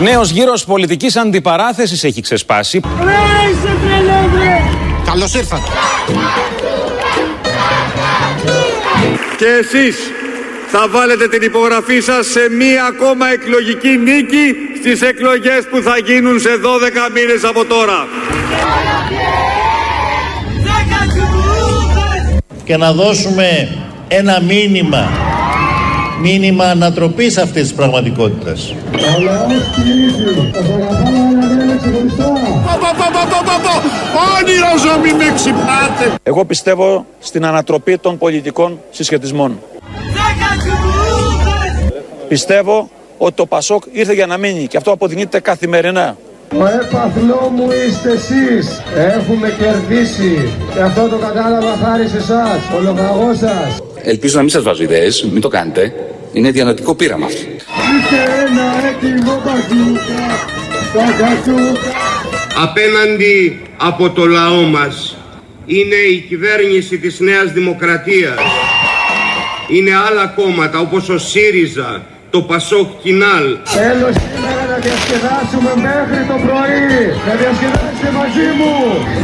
Νέος γύρος πολιτικής αντιπαράθεσης έχει ξεσπάσει. Καλώς ήρθατε. Και εσείς θα βάλετε την υπογραφή σας σε μία ακόμα εκλογική νίκη στις εκλογές που θα γίνουν σε 12 μήνες από τώρα. Και να δώσουμε ένα μήνυμα, μήνυμα ανατροπής αυτής της πραγματικότητας. Όνειρο ζωή με ξυπνάτε. Εγώ πιστεύω στην ανατροπή των πολιτικών συσχετισμών. Πιστεύω ότι το Πασόκ ήρθε για να μείνει και αυτό αποδεικνύεται καθημερινά. Ο έπαθλό μου είστε εσείς. Έχουμε κερδίσει. Και αυτό το κατάλαβα χάρη σε εσάς. Ο λογαγός σας. Ελπίζω να μην σας βάζω ιδέες, μην το κάνετε. Είναι διανοητικό πείραμα. Είστε ένα έτοιμο μπαζούκα. Μπαζούκα. Απέναντι από το λαό μας είναι η κυβέρνηση της Νέας Δημοκρατίας. Είναι άλλα κόμματα όπως ο ΣΥΡΙΖΑ, το ΠΑΣΟΚ Κινάλ. Θέλω σήμερα να διασκεδάσουμε μέχρι το πρωί. Να διασκεδάσετε μαζί μου.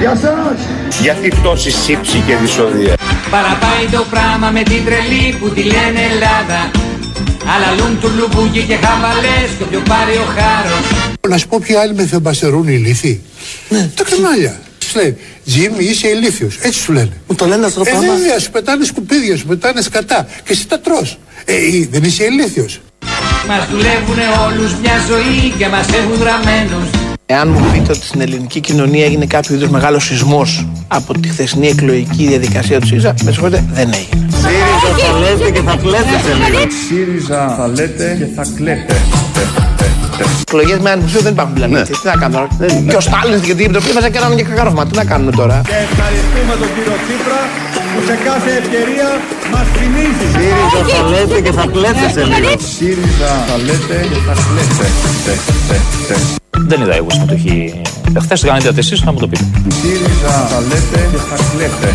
Για σας. Γιατί τόση σύψη και δυσοδεία. Παραπάει το πράγμα με την τρελή που τη λένε Ελλάδα Αλαλούν του λουμπούκι και χαβαλές και όποιο πάρει ο χάρος Να σου πω ποιοι άλλοι με θεμπαστερούν οι ηλίθιοι. Ναι. Τα κανάλια. Σου λέει, Τζίμι είσαι ηλίθιος. Έτσι σου λένε. Μου το λένε αυτό το Ε, πράγμα. βέβαια, σου πετάνε σκουπίδια, σου πετάνε σκατά. Και εσύ τα τρως. Ε, ε, δεν είσαι ηλίθιος. Μας δουλεύουνε όλους μια ζωή και μας έχουν γραμμένους Εάν μου πείτε ότι στην ελληνική κοινωνία έγινε κάποιο είδους μεγάλος σεισμός από τη χθεσινή εκλογική διαδικασία του ΣΥΡΙΖΑ, με συγχωρείτε, δεν έγινε. ΣΥΡΙΖΑ θα λέτε και θα κλαίτε σε λίγο. ΣΥΡΙΖΑ θα λέτε και θα κλαίτε. Εκλογές με ανοιχτό δεν υπάρχουν πλανήτη. Τι να κάνουμε τώρα; Και ο Στάλινς στην Κεντρική Επιτροπή έβαζε και έναν και κακάρωμα. Τι να κάνουμε τώρα; Και ευχαριστούμε τον κύριο Τσίπρα που σε κάθε ευκαιρία μας θυμίζει. ΣΥΡΙΖΑ θα λέτε και θα κλαίτε σε λίγο. ΣΥΡΙΖΑ θα λέτε και θα κλαίτε. Δεν είδα εγώ συμμετοχή. Χθε το κάνετε εσείς, θα μου το πείτε. ΣΥΡΙΖΑ θα λέτε και θα κλαίτε.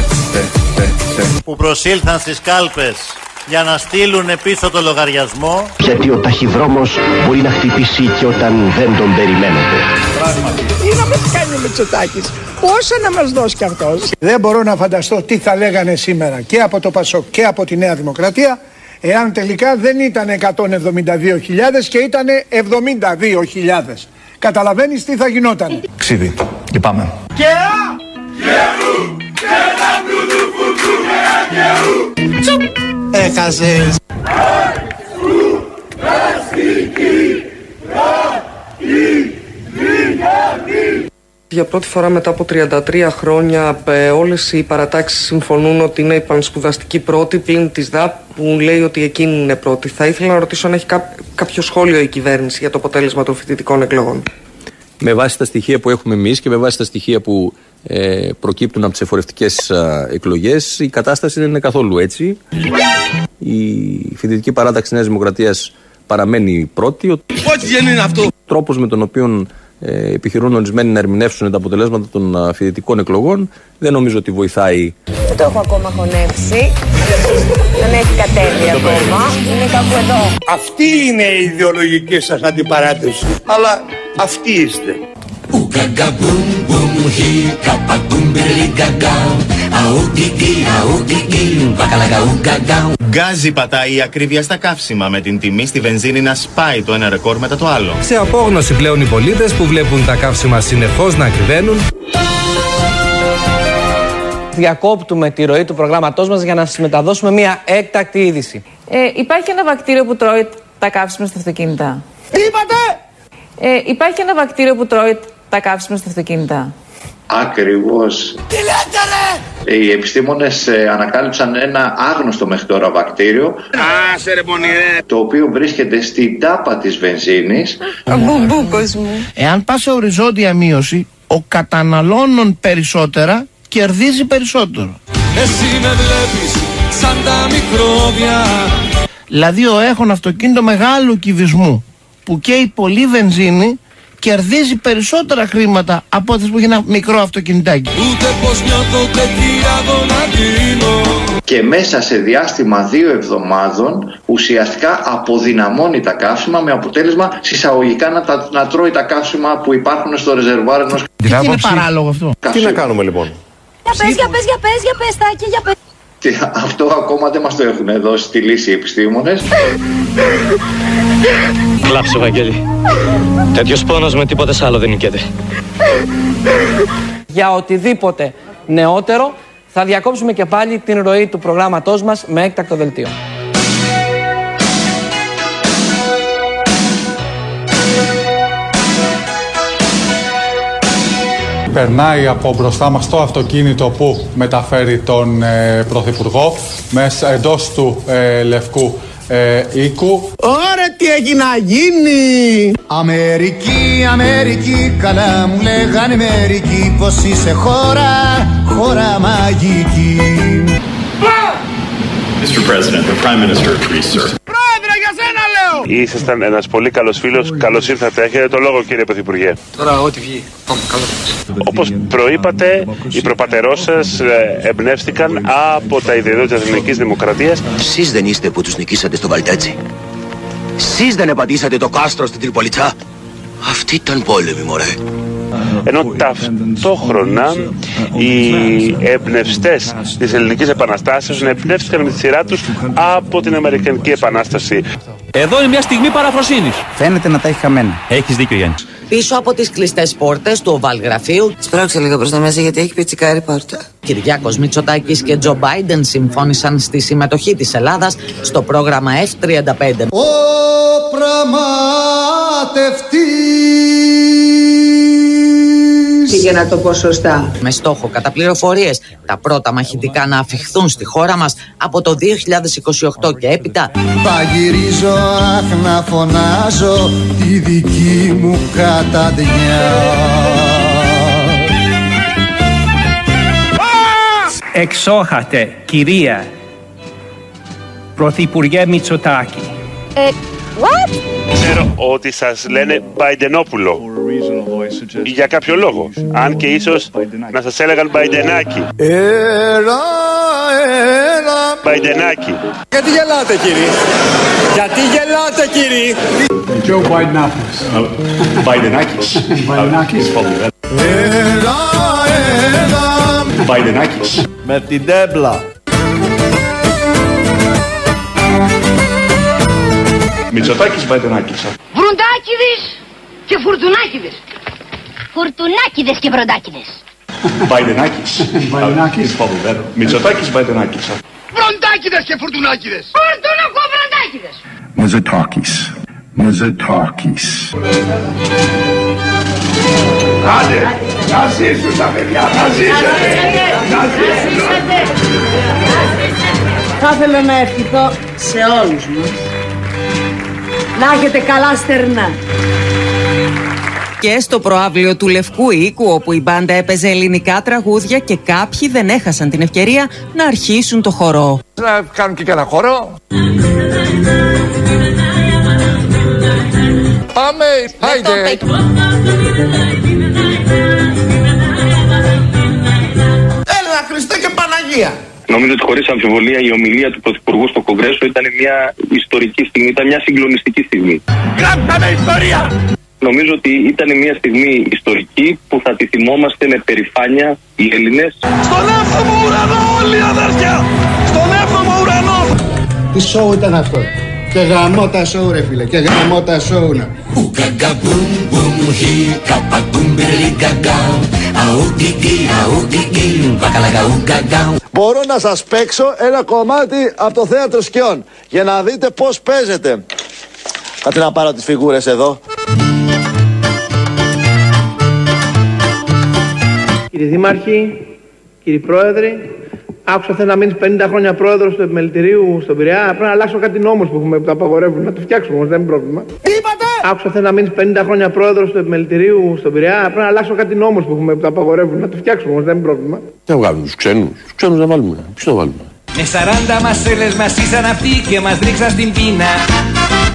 Που προσήλθαν στις κάλπες για να στείλουν πίσω το λογαριασμό. Γιατί ο ταχυδρόμος μπορεί να χτυπήσει και όταν δεν τον περιμένετε. Τι να μας κάνει ο Μητσοτάκης, πόσα να μας δώσει κι αυτός; Δεν μπορώ να φανταστώ τι θα λέγανε σήμερα και από το ΠΑΣΟΚ και από τη Νέα Δημοκρατία εάν τελικά δεν ήταν 172.000 και ήταν 72.000. Καταλαβαίνεις τι θα γινόταν. Ξίδι. Λυπάμαι. Έχασε. Για πρώτη φορά μετά από 33 χρόνια ε, όλες οι παρατάξεις συμφωνούν ότι είναι η πανσπουδαστική πρώτη πλην της ΔΑΠ που λέει ότι εκείνη είναι πρώτη. Θα ήθελα να ρωτήσω αν έχει κά- κάποιο σχόλιο η κυβέρνηση για το αποτέλεσμα των φοιτητικών εκλογών. Με βάση τα στοιχεία που έχουμε εμείς και με βάση τα στοιχεία που ε, προκύπτουν από τις εφορευτικές εκλογές, η κατάσταση δεν είναι καθόλου έτσι. Η φοιτητική παράταξη Νέας Δημοκρατίας παραμένει πρώτη. Ο δεν είναι αυτό. τρόπος με τον οποίο ε, επιχειρούν ορισμένοι να ερμηνεύσουν τα αποτελέσματα των α, φοιτητικών εκλογών δεν νομίζω ότι βοηθάει Δεν το έχω ακόμα χωνέψει. Δεν έχει κατέβει ακόμα. Είναι κάπου εδώ. Αυτή είναι η ιδεολογική σας αντιπαράθεση. Αλλά αυτή είστε. Γκάζι πατάει η ακρίβεια στα καύσιμα με την τιμή στη βενζίνη να σπάει το ένα ρεκόρ μετά το άλλο. Σε απόγνωση πλέον οι πολίτες που βλέπουν τα καύσιμα συνεχώς να ακριβένουν. Διακόπτουμε τη ροή του προγράμματός μας για να σας μεταδώσουμε μια έκτακτη είδηση. Ε, υπάρχει ένα βακτήριο που τρώει τα καύσιμα στα αυτοκίνητα. Τι είπατε! Ε, υπάρχει ένα βακτήριο που τρώει τα καύσιμα στα αυτοκίνητα. Ακριβώς. Τι λέτε ρε! Οι επιστήμονες ε, ανακάλυψαν ένα άγνωστο μέχρι τώρα βακτήριο Άσε ρε πονηρέ. το οποίο βρίσκεται στην τάπα της βενζίνης Ο μπουμπούκος μου. Εάν πας σε οριζόντια μείωση, ο καταναλώνων περισσότερα κερδίζει περισσότερο. Εσύ με βλέπεις σαν τα μικρόβια Δηλαδή ο έχων αυτοκίνητο μεγάλου κυβισμού που καίει πολύ βενζίνη κερδίζει περισσότερα χρήματα από αυτές που έχει ένα μικρό αυτοκινητάκι. Ούτε πως νιώθω τέτοια γονατίνο και μέσα σε διάστημα δύο εβδομάδων ουσιαστικά αποδυναμώνει τα καύσιμα με αποτέλεσμα συσσαγωγικά να, τα, να τρώει τα καύσιμα που υπάρχουν στο ρεζερβάρ ενός Τι είναι παράλογο αυτό; Τι να κάνουμε λοιπόν; Για πες, για πες, για πες, για πες, Τάκη, για πες. Και αυτό ακόμα δεν μας το έχουν δώσει τη λύση οι επιστήμονες. Κλάψε, Βαγγέλη. Τέτοιος πόνος με τίποτε άλλο δεν νικέται. Για οτιδήποτε νεότερο θα διακόψουμε και πάλι την ροή του προγράμματός μας με έκτακτο δελτίο. Περνάει από μπροστά μας το αυτοκίνητο που μεταφέρει τον ε, Πρωθυπουργό μέσα εντός του ε, Λευκού ε, οίκου. Ωραία τι έχει να γίνει! Αμερική, Αμερική, καλά μου λέγανε μερικοί πως είσαι χώρα, χώρα μαγική. Mr. President, the Prime Minister agrees, sir. Ήσασταν ένας πολύ καλός φίλος. Καλώς ήρθατε. Έχετε το λόγο, κύριε Πρωθυπουργέ. Τώρα, ό,τι βγει. Πάμε, καλό. Όπως προείπατε, οι προπατερός σας εμπνεύστηκαν από τα ιδεώδη της Ελληνικής Δημοκρατίας. Εσείς δεν είστε που τους νικήσατε στο Βαλτέτσι. Εσείς δεν επαντήσατε το κάστρο στην Τριπολιτσά. Αυτή ήταν πόλεμη, μωρέ. Ενώ ταυτόχρονα οι εμπνευστές της Ελληνικής Επαναστάσεως εμπνεύστηκαν με τη σειρά τους από την Αμερικανική Επανάσταση. Εδώ είναι μια στιγμή παραφροσύνης. Φαίνεται να τα έχει χαμένα. Έχεις δίκιο, Γιάννης. Πίσω από τις κλειστές πόρτες του οβαλγραφείου. Σπρώξε λίγο προς τα μέσα γιατί έχει πιτσικάρει πόρτα. Κυριάκος Μητσοτάκης και Τζο Μπάιντεν συμφώνησαν στη συμμετοχή της Ελλάδας στο πρόγραμμα F-35. Ο πραγματευτής Και να το πω σωστά. Με στόχο κατά πληροφορίες τα πρώτα μαχητικά να αφιχθούν στη χώρα μας από το 2028 και έπειτα. Παγυρίζω αχ να φωνάζω τη δική μου καταδιά Εξόχατε, κυρία Πρωθυπουργέ Μητσοτάκη. Ε, what? Ξέρω ότι σας λένε Μπαϊντενόπουλο. Για κάποιο λόγο. Αν και ίσως να σας έλεγαν Μπαϊντενάκη. Έλα, έλα Μπαϊντενάκη. Γιατί γελάτε κύριε; Γιατί γελάτε κύριε; Joe Bidenopoulos. Bidenakis. Bidenakis. Έλα, έλα Bidenakis. Με την τέμπλα. Μητσοτάκης Bidenakis. Βρουντάκιδες και φουρτουνάκιδες. Φουρτουνάκιδες και βροντάκιδες. Bidenakis. Bidenakis. Μητσοτάκης Bidenakis. Βροντάκιδες και φουρτουνάκιδες. Φουρτουνακό βροντάκιδες. Μεζετάκης. Μεζετάκης. Άντε, να ζήσουν τα παιδιά, να ζήσετε, να ζήσετε. Θα ήθελα να ευχηθώ σε όλους μας να έχετε καλά στερνά. Και στο προάβλιο του Λευκού Οίκου, όπου η μπάντα έπαιζε ελληνικά τραγούδια και κάποιοι δεν έχασαν την ευκαιρία να αρχίσουν το χορό. Να κάνουν και κανένα χορό. Πάμε, Άιντε. Έλα Χριστέ και Παναγία. Νομίζω ότι χωρίς αμφιβολία η ομιλία του Πρωθυπουργού στο Κογκρέσο ήταν μια ιστορική στιγμή, ήταν μια συγκλονιστική στιγμή. Γράψαμε ιστορία. Νομίζω ότι ήταν μια στιγμή ιστορική που θα τη θυμόμαστε με περηφάνεια οι Έλληνες. Στον έβδομο ουρανό όλοι αδέρφια. Στον έβδομο ουρανό. Τι σοου ήταν αυτό. Και γαμώ τα σοου ρε φίλε. Και γαμώ τα σοου να. Μπορώ να σας παίξω ένα κομμάτι από το θέατρο σκιών για να δείτε πώς παίζεται. Κάτσε να πάρω τις φιγούρες εδώ. Κύριε Δήμαρχοι, κύριοι Πρόεδροι, άκουσα θέλω να μείνει 50 χρόνια πρόεδρος του Επιμελητηρίου στον Πειραιά. Πρέπει να αλλάξω κάτι νόμου που έχουμε που τα απαγορεύουν. Να το φτιάξουμε όμως, δεν είναι πρόβλημα. Τι είπατε! Άκουσα θέλω να μείνει 50 χρόνια πρόεδρος του Επιμελητηρίου στον Πειραιά. Πρέπει να αλλάξω κάτι νόμου που έχουμε που τα απαγορεύουν. Να το φτιάξουμε όμως, δεν είναι πρόβλημα. Τι να βγάλουμε, τους ξένους; Τους ξένους να βάλουμε. Ποιος να βάλουμε; Με 40 μασέλες μας ήσαν αυτοί και μας ρίξαν στην πείνα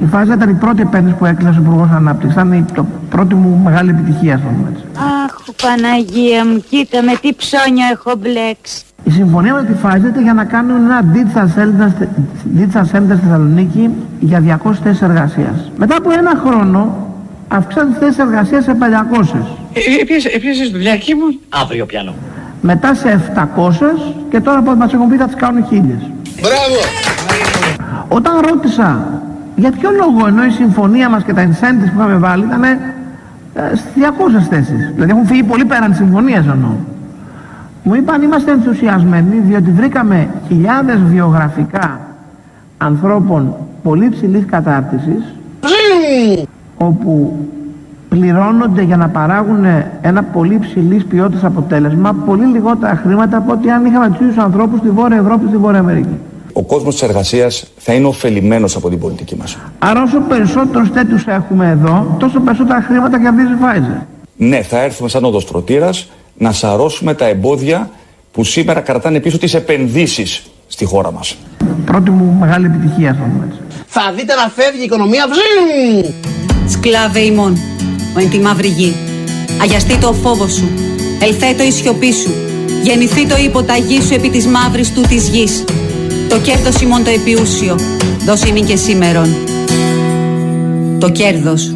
Η Φάζα ήταν η πρώτη επένδυση που έκλεισε ο Υπουργός Ανάπτυξης. Ήταν η το πρώτη μου μεγάλη επιτυχία, στο πούμε έτσι. Αχ, Παναγία μου, κοίτα με τι ψώνιο έχω μπλέξει. Η συμφωνία με τη Pfizer ήταν για να κάνουν ένα digital center, digital center στη Θεσσαλονίκη για 200 θέσεις εργασίας. Μετά από ένα χρόνο αυξάνουν τις θέσεις εργασίας σε 500. Έπιασες δουλειά εκεί μου. Αύριο πιάνω. Μετά σε 700 και τώρα που μας έχουν πει θα τις κάνουν χίλιες. Μπράβο. Όταν ρώτησα για ποιο λόγο ενώ η συμφωνία μας και τα incentives που είχαμε βάλει ήταν ε, στις 200 θέσεις. Δηλαδή έχουν φύγει πολύ πέραν της συμφωνίας εννοώ. Μου είπαν είμαστε ενθουσιασμένοι διότι βρήκαμε χιλιάδες βιογραφικά ανθρώπων πολύ ψηλής κατάρτισης όπου πληρώνονται για να παράγουν ένα πολύ ψηλής ποιότητας αποτέλεσμα πολύ λιγότερα χρήματα από ότι αν είχαμε τους ίδιους ανθρώπους στη Βόρεια Ευρώπη στη Βόρεια Αμερική. Ο κόσμος της εργασίας θα είναι ωφελημένος από την πολιτική μας. Άρα όσο περισσότερους τέτοιους έχουμε εδώ, τόσο περισσότερα χρήματα κερδίζει η Pfizer. Ναι, θα έρθουμε σαν οδοστρωτήρας να σαρώσουμε τα εμπόδια που σήμερα κρατάνε πίσω τις επενδύσεις στη χώρα μας. Πρώτη μου μεγάλη επιτυχία, θα πούμε έτσι. Θα δείτε να φεύγει η οικονομία. Βζζζ. Σκλάβε ημών, ο εν τη μαύρη γη. Αγιαστεί το ο φόβος σου, ελθέτω η σιωπή σου. Γεννηθεί το υποταγή σου επί της μαύρης του της γης. Το κέρδος ημών το επιούσιο, δώσει ημίν και σήμερον. Το κέρδος.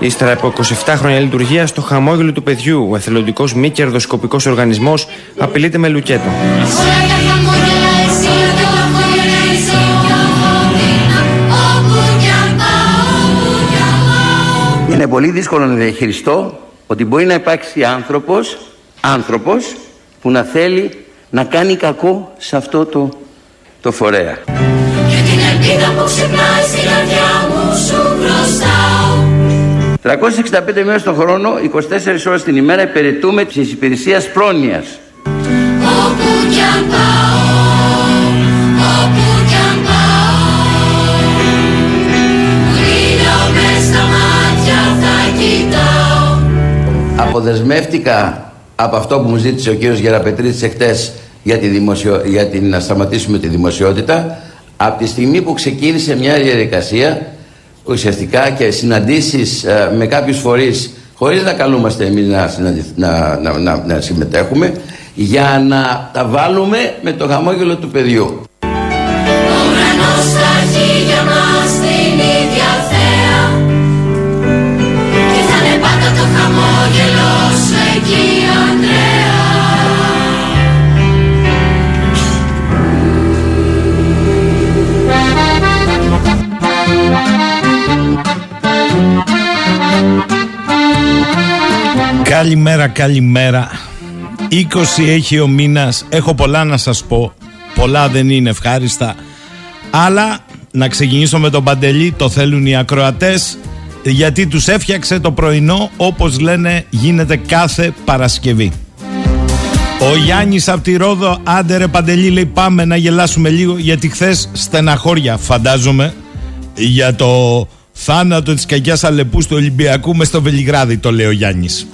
Ύστερα από 27 χρόνια λειτουργία, το χαμόγελο του παιδιού, ο εθελοντικός μη κερδοσκοπικός οργανισμός, απειλείται με λουκέτο. Είναι πολύ δύσκολο να διαχειριστώ ότι μπορεί να υπάρξει άνθρωπος, άνθρωπος που να θέλει να κάνει κακό σε αυτό το, το φορέα. Και την ελπίδα που ξυπνάει στη καρδιά μου σου χρωστάω 365 μέρες τον χρόνο, 24 ώρες την ημέρα υπηρετούμε της υπηρεσίας πρόνοιας. Όπου κι αν πάω Όπου κι αν πάω Ήλιο μες στα μάτια θα κοιτάω Αποδεσμεύτηκα από αυτό που μου ζήτησε ο κύριος Γεραπετρίτης εχθές για, τη δημοσιο... για την... να σταματήσουμε τη δημοσιότητα από τη στιγμή που ξεκίνησε μια διαδικασία ουσιαστικά και συναντήσεις ε, με κάποιους φορείς χωρίς να καλούμαστε εμείς να, συναντηθ- να, να, να, να συμμετέχουμε για να τα βάλουμε με το χαμόγελο του παιδιού. Ο ουρανός θα έχει για μας την ίδια θέα Και θα είναι πάντα το χαμόγελο σου εκεί Καλημέρα, καλημέρα. 20 έχει ο μήνας. Έχω πολλά να σας πω. Πολλά δεν είναι ευχάριστα. Αλλά να ξεκινήσω με τον Παντελή. Το θέλουν οι ακροατές. Γιατί τους έφτιαξε το πρωινό όπως λένε γίνεται κάθε Παρασκευή. Ο Γιάννης από τη Ρόδο, άντε ρε Παντελή, λέει πάμε να γελάσουμε λίγο γιατί χθες στεναχώρια φαντάζομαι για το θάνατο της κακιάς Αλεπού του Ολυμπιακού μες στο Βελιγράδι το λέει ο Γιάννης.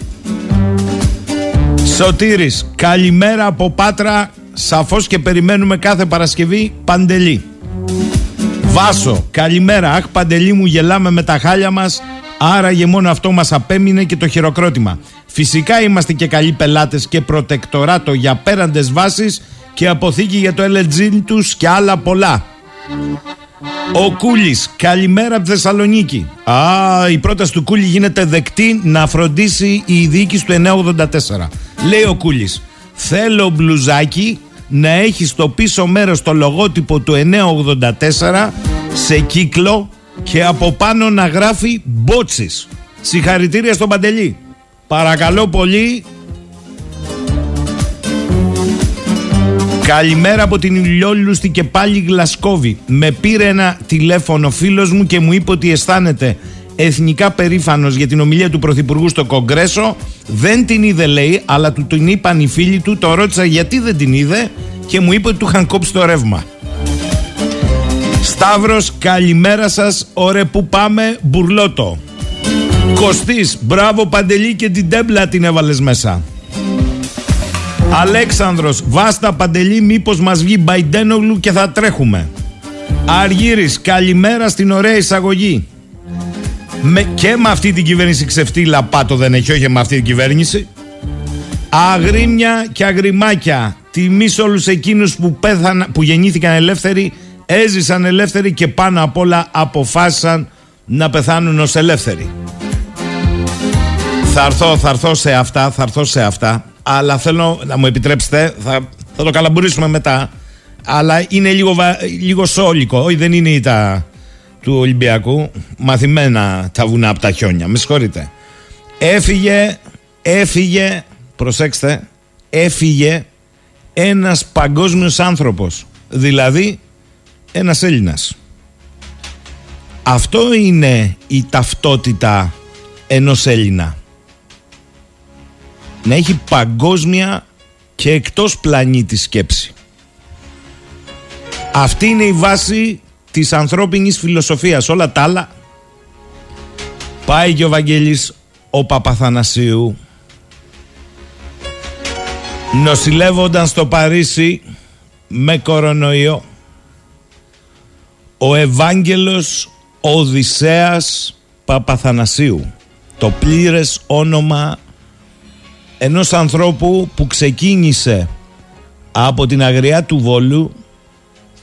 Σωτήρης, καλημέρα από Πάτρα, σαφώς και περιμένουμε κάθε Παρασκευή Παντελή. Βάσο, καλημέρα, αχ Παντελή μου γελάμε με τα χάλια μας, άραγε μόνο αυτό μας απέμεινε και το χειροκρότημα. Φυσικά είμαστε και καλοί πελάτες και προτεκτοράτο για πέραντες βάσεις και αποθήκη για το LG τους και άλλα πολλά. Ο Κούλης, καλημέρα από τη Θεσσαλονίκη. Α, η πρόταση του Κούλη γίνεται δεκτή να φροντίσει η διοίκηση του 984. Λέει ο Κούλης, θέλω μπλουζάκι να έχεις στο πίσω μέρος το λογότυπο του 984 σε κύκλο και από πάνω να γράφει μπότσις. Συγχαρητήρια στον Παντελή. Παρακαλώ πολύ Καλημέρα από την Ηλιόλουστη και πάλι Γλασκόβη. Με πήρε ένα τηλέφωνο φίλος μου και μου είπε ότι αισθάνεται εθνικά περήφανος για την ομιλία του Πρωθυπουργού στο Κογκρέσο. Δεν την είδε λέει, αλλά του την είπαν οι φίλοι του. Το ρώτησα γιατί δεν την είδε και μου είπε ότι του είχαν κόψει το ρεύμα. Σταύρος, καλημέρα σας. Ωραία που πάμε, μπουρλότο. Κωστής, μπράβο Παντελή και την τέμπλα την έβαλες μέσα. Αλέξανδρος, βάστα Παντελή, μήπως μας βγει Μπαϊντένογλου και θα τρέχουμε. Αργύρης, καλημέρα στην ωραία εισαγωγή. Με, και με αυτή την κυβέρνηση ξεφτύλα πάτο δεν έχει, όχι με αυτή την κυβέρνηση. Αγρίμια και αγριμάκια. Τιμή σε όλους εκείνους που, πέθανα, που γεννήθηκαν ελεύθεροι, έζησαν ελεύθεροι και πάνω απ' όλα αποφάσισαν να πεθάνουν ως ελεύθεροι. Θα έρθω, θα έρθω σε αυτά, θα έρθω σε αυτά. Αλλά θέλω να μου επιτρέψετε, θα, θα το καλαμπουρίσουμε μετά. Αλλά είναι λίγο, βα- λίγο σόλικο. Όχι, δεν είναι η τα του Ολυμπιακού. Μαθημένα τα βουνά από τα χιόνια. Με συγχωρείτε. Έφυγε, έφυγε, προσέξτε, έφυγε ένας παγκόσμιος άνθρωπος. Δηλαδή, ένας Έλληνας. Αυτό είναι η ταυτότητα ενός Έλληνα. Να έχει παγκόσμια και εκτός πλανήτη σκέψη. Αυτή είναι η βάση της ανθρώπινης φιλοσοφίας. Όλα τα άλλα πάει και ο Βαγγέλης ο Παπαθανασίου νοσηλεύονταν στο Παρίσι με κορονοϊό ο Ευάγγελος Οδυσσέας Παπαθανασίου το πλήρες όνομα ενός ανθρώπου που ξεκίνησε από την αγριά του Βόλου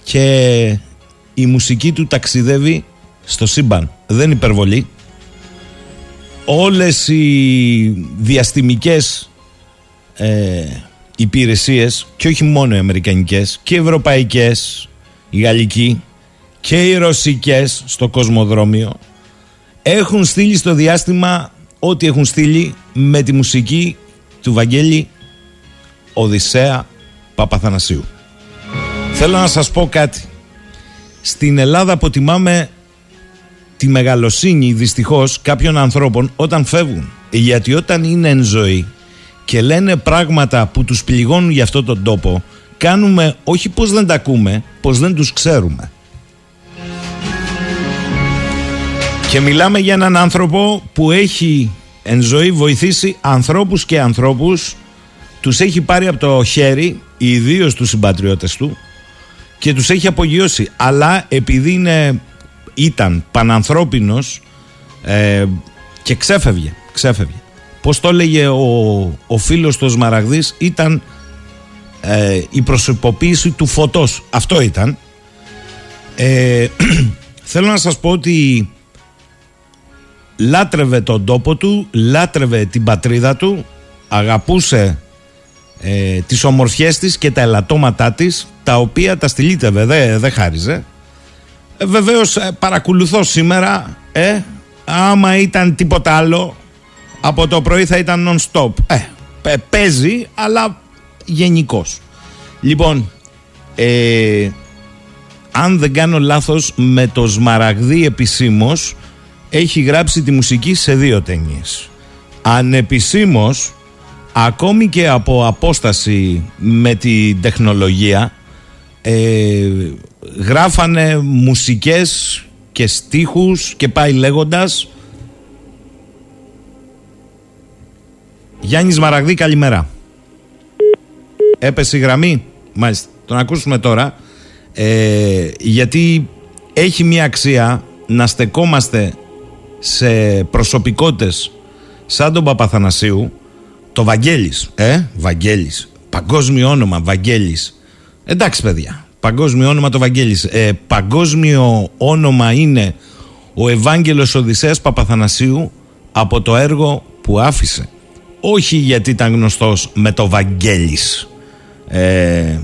και η μουσική του ταξιδεύει στο σύμπαν. Δεν υπερβολή. Όλες οι διαστημικές ε, υπηρεσίες και όχι μόνο οι αμερικανικές και οι ευρωπαϊκές, η γαλλική και οι ρωσικές στο κοσμοδρόμιο έχουν στείλει στο διάστημα ό,τι έχουν στείλει με τη μουσική του Βαγγέλη Οδυσσέα Παπαθανασίου. Θέλω να σας πω κάτι. Στην Ελλάδα αποτιμάμε τη μεγαλοσύνη δυστυχώς κάποιων ανθρώπων όταν φεύγουν. Γιατί όταν είναι εν ζωή και λένε πράγματα που τους πληγώνουν για αυτόν τον τόπο κάνουμε όχι πως δεν τα ακούμε, πως δεν τους ξέρουμε. Και μιλάμε για έναν άνθρωπο που έχει εν ζωή βοηθήσει ανθρώπους και ανθρώπους τους έχει πάρει από το χέρι ιδίως τους συμπατριώτες του και τους έχει απογειώσει αλλά επειδή είναι, ήταν πανανθρώπινος ε, και ξέφευγε, ξέφευγε. Πώς το έλεγε ο, ο φίλος του Σμαραγδής ήταν ε, η προσωποποίηση του φωτός. Αυτό ήταν. Ε, θέλω να σας πω ότι λάτρευε τον τόπο του, λάτρευε την πατρίδα του, αγαπούσε ε, τις ομορφιές της και τα ελαττώματά της, τα οποία τα στυλίτευε, δεν δε χάριζε. Ε, βεβαίως ε, παρακολουθώ σήμερα, ε, άμα ήταν τίποτα άλλο, από το πρωί θα ήταν non-stop. Ε, πε- παίζει, αλλά γενικώ. Λοιπόν, ε, αν δεν κάνω λάθος, με το Σμαραγδί επισήμως έχει γράψει τη μουσική σε δύο ταινίες. Ανεπισήμως, ακόμη και από απόσταση με τη τεχνολογία, ε, γράφανε μουσικές και στίχους και πάει λέγοντας Γιάννης Μαραγδί καλημέρα Έπεσε η γραμμή. Μάλιστα, τον ακούσουμε τώρα. Ε, Γιατί έχει μια αξία να στεκόμαστε σε προσωπικότητες σαν τον Παπαθανασίου το Βαγγέλης, ε, Βαγγέλης, παγκόσμιο όνομα Βαγγέλης. Εντάξει παιδιά, παγκόσμιο όνομα το Βαγγέλης. Ε, παγκόσμιο όνομα είναι ο Ευάγγελος Οδυσσέας Παπαθανασίου από το έργο που άφησε. Όχι γιατί ήταν γνωστός με το Βαγγέλης. Ε,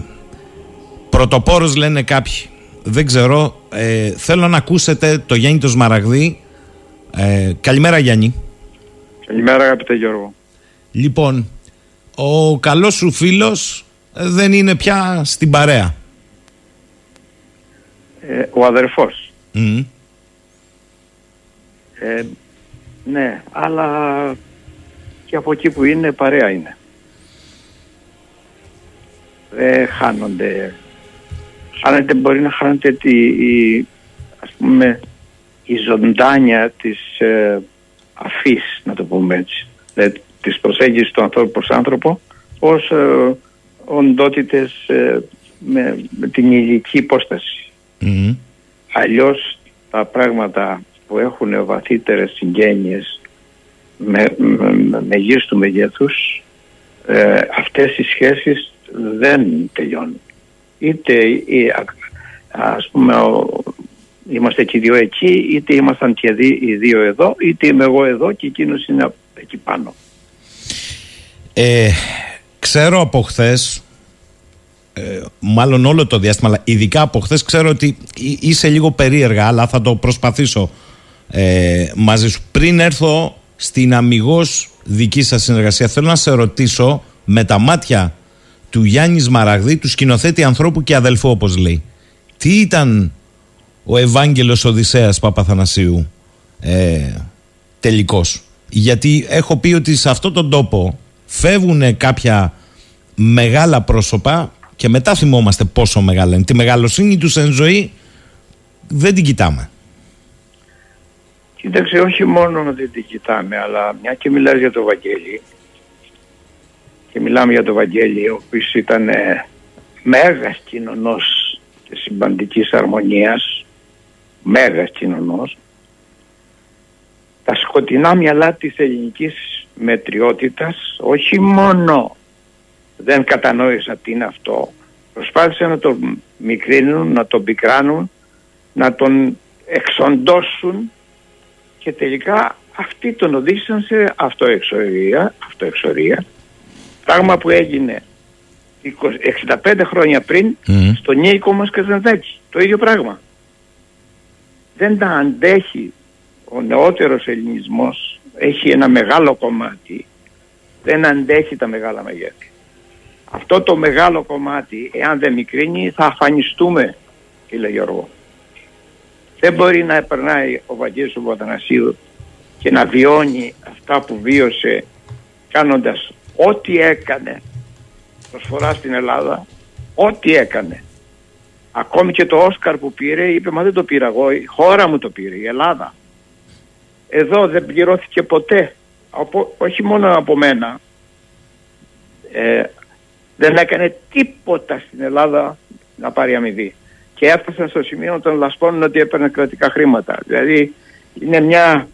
πρωτοπόρος λένε κάποιοι. Δεν ξέρω. Ε, θέλω να ακούσετε το Γιάννη το Σμαραγδί. Ε, καλημέρα Γιάννη. Καλημέρα αγαπητέ Γιώργο. Λοιπόν, ο καλός σου φίλος ε, δεν είναι πια στην παρέα. Ε, ο αδερφός. Μμ. Ε, ναι, αλλά και από εκεί που είναι παρέα είναι. Δεν χάνονται. Χάνεται, μπορεί να χάνεται τη, η, ας πούμε, η ζωντάνια της ε, αφής, να το πούμε έτσι. Δηλαδή, της προσέγγισης του ανθρώπου προς άνθρωπο ως ε, οντότητες ε, με, με την ηλική υπόσταση. Μμ. αλλιώς τα πράγματα που έχουν βαθύτερες συγγένειες με, με, με μεγίστου μεγέθους ε, αυτές οι σχέσεις δεν τελειώνουν. Είτε ή, α- ας πούμε ο- είμαστε και οι δύο εκεί, είτε ήμασταν και δι- οι δύο εδώ, είτε είμαι εγώ εδώ και εκείνος είναι εκεί πάνω. Ε, ξέρω από χθες, μάλλον όλο το διάστημα, αλλά ειδικά από χθες, ξέρω ότι εί- είσαι λίγο περίεργα, αλλά θα το προσπαθήσω ε, μαζί σου. Πριν έρθω στην αμυγός δική σας συνεργασία, θέλω να σε ρωτήσω με τα μάτια του Γιάννης Μαραγδί, του σκηνοθέτη ανθρώπου και αδελφού, όπως λέει. Τι ήταν ο Ευάγγελος Οδυσσέας Παπαθανασίου ε, τελικός. Γιατί έχω πει ότι σε αυτόν τον τόπο φεύγουν κάποια μεγάλα πρόσωπα και μετά θυμόμαστε πόσο μεγάλα είναι. Τη μεγαλοσύνη τους εν ζωή δεν την κοιτάμε. Κοίταξε, όχι μόνο να δεν την κοιτάμε, αλλά μια και μιλάς για το Βαγγέλη και μιλάμε για το Βαγγέλη, ο οποίος ήταν ε, μέγας κοινωνός και συμπαντικής αρμονίας, μέγας κοινωνός, τα σκοτεινά μυαλά της ελληνικής μετριότητας όχι μόνο δεν κατανόησα τι είναι αυτό, προσπάθησαν να τον μικρύνουν, να τον πικράνουν, να τον εξοντώσουν και τελικά αυτοί τον οδήγησαν σε αυτοεξορία, αυτοεξορία πράγμα που έγινε 20 65 χρόνια πριν στο Νίκο μας Καζαντάκη. Το ίδιο πράγμα. Δεν τα αντέχει ο νεότερος ελληνισμός έχει ένα μεγάλο κομμάτι δεν αντέχει τα μεγάλα μεγέθη. Αυτό το μεγάλο κομμάτι εάν δεν μικρύνει θα αφανιστούμε κύριε Γιώργο. Δεν μπορεί να περνάει ο Βαγγέλης του Παπαθανασίου και να βιώνει αυτά που βίωσε κάνοντας ό,τι έκανε προσφορά στην Ελλάδα, ό,τι έκανε. Ακόμη και το Όσκαρ που πήρε είπε μα δεν το πήρα εγώ, η χώρα μου το πήρε, η Ελλάδα. Εδώ δεν πληρώθηκε ποτέ, από, όχι μόνο από μένα, ε, δεν έκανε τίποτα στην Ελλάδα να πάρει αμοιβή. Και έφτασαν στο σημείο να τον λασπώνουν ότι έπαιρνε κρατικά χρήματα. Δηλαδή είναι μια...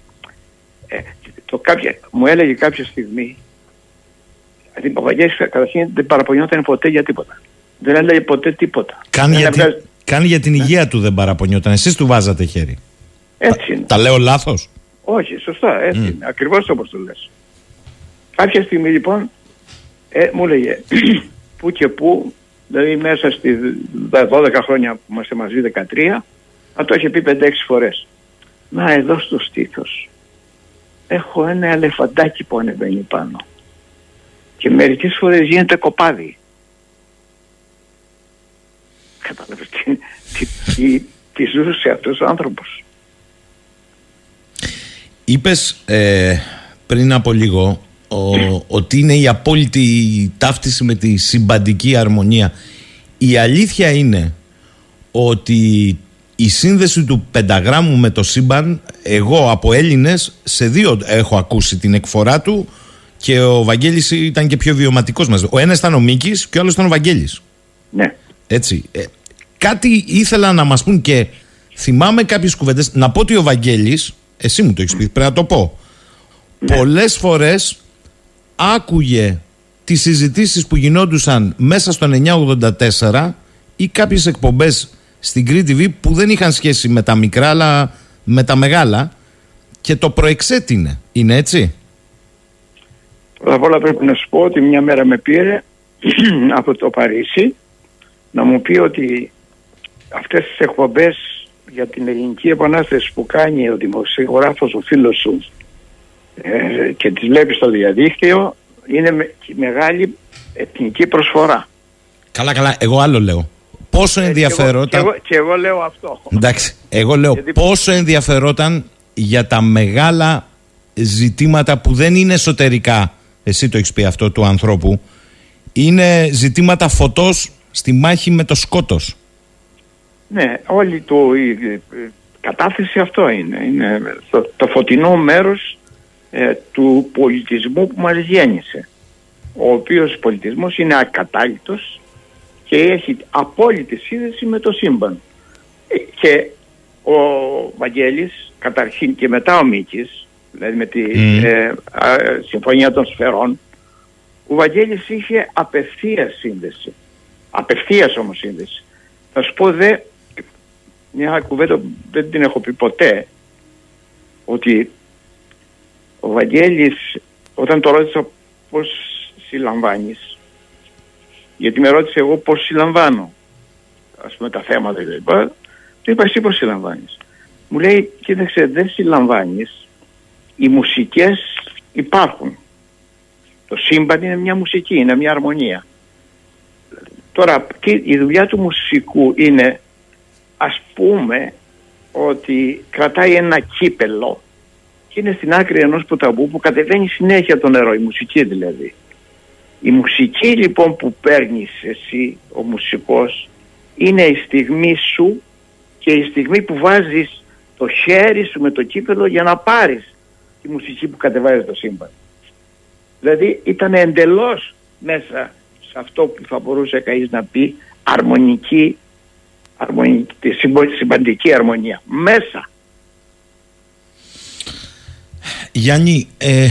ε, το κάποια, μου έλεγε κάποια στιγμή Δηλαδή ο Βαγγέλης καταρχήν δεν παραπονιόταν ποτέ για τίποτα. Δεν έλεγε ποτέ τίποτα. Καν Δεν για, τη- έβγαζε- καν για την υγεία του δεν παραπονιόταν. Εσείς του βάζατε χέρι. Έτσι είναι. Τα λέω λάθος; Όχι, σωστά, έτσι είναι. Ακριβώς όπως το λες. Κάποια στιγμή λοιπόν ε, μου έλεγε που και που, δηλαδή μέσα στη 12 χρόνια που είμαστε μαζί, 13, να το είχε πει 5-6 φορές. Να εδώ στο στήθος έχω ένα ελεφαντάκι που ανεβαίνει πάνω. Και μερικές φορές γίνεται κοπάδι. Κατάλαβες τι, τι, τι, τι ζούσε αυτός ο άνθρωπος. Είπες ε, πριν από λίγο ο- ότι είναι η απόλυτη ταύτιση με τη συμπαντική αρμονία. Η αλήθεια είναι ότι η σύνδεση του πενταγράμμου με το σύμπαν εγώ από Έλληνες σε δύο έχω ακούσει την εκφορά του και ο Βαγγέλης ήταν και πιο βιωματικός μας. Ο ένας ήταν ο Μίκης και ο άλλος ήταν ο Βαγγέλης. Ναι. Έτσι. Ε, κάτι ήθελα να μας πούν και θυμάμαι κάποιες κουβέντες. Να πω ότι ο Βαγγέλης, εσύ μου το έχεις πει, πρέπει να το πω. Πολλές φορές άκουγε τις συζητήσεις που γινόντουσαν μέσα στο 984 ή κάποιες εκπομπές στην Crete TV που δεν είχαν σχέση με τα μικρά αλλά με τα μεγάλα και το προεξέτεινε. Είναι έτσι; Πρώτα απ' όλα πρέπει να σου πω ότι μια μέρα με πήρε από το Παρίσι να μου πει ότι αυτές τις εκπομπές για την ελληνική επανάσταση που κάνει ο δημοσιογράφος ο φίλος σου ε, και τις βλέπεις στο διαδίκτυο είναι με, μεγάλη εθνική προσφορά. Καλά καλά, εγώ άλλο λέω. Πόσο Ε, ενδιαφερόταν... Και εγώ, και εγώ λέω αυτό. Εντάξει, εγώ λέω πόσο ενδιαφερόταν για τα μεγάλα ζητήματα που δεν είναι εσωτερικά, εσύ το έχεις πει αυτό του ανθρώπου, είναι ζητήματα φωτός στη μάχη με το σκότος. Ναι, όλη το, η, η κατάθεση αυτό είναι. Είναι το, το φωτεινό μέρος ε, του πολιτισμού που μας γέννησε. Ο οποίος πολιτισμός είναι ακατάλητος και έχει απόλυτη σύνδεση με το σύμπαν. Ε, Και ο Βαγγέλης, καταρχήν και μετά ο Μίκης, δηλαδή με τη Μμ. ε, α, Συμφωνία των Σφαιρών, ο Βαγγέλης είχε απευθείας σύνδεση. Απευθείας όμως σύνδεση. Θα σου πω δε, μια κουβέντα που δεν την έχω πει ποτέ, ότι ο Βαγγέλης όταν το ρώτησα πώς συλλαμβάνεις, γιατί με ρώτησε εγώ πώς συλλαμβάνω, ας πούμε τα θέματα κλπ. Του είπα εσύ πώς συλλαμβάνεις. Μου λέει, κοίταξε δεν συλλαμβάνεις, οι μουσικές υπάρχουν. Το σύμπαν είναι μια μουσική, είναι μια αρμονία. Τώρα, τι- η δουλειά του μουσικού είναι, ας πούμε, ότι κρατάει ένα κύπελο και είναι στην άκρη ενός ποταμού που κατεβαίνει συνέχεια το νερό, η μουσική δηλαδή. Η μουσική λοιπόν που παίρνεις εσύ, ο μουσικός, είναι η στιγμή σου και η στιγμή που βάζεις το χέρι σου με το κύπελο για να πάρεις τη μουσική που κατεβάζει το σύμπαν. Δηλαδή ήταν εντελώς μέσα σε αυτό που θα μπορούσε κανείς να πει αρμονική, αρμονική τη συμπο- συμπαντική αρμονία. Μέσα. Γιάννη, ε,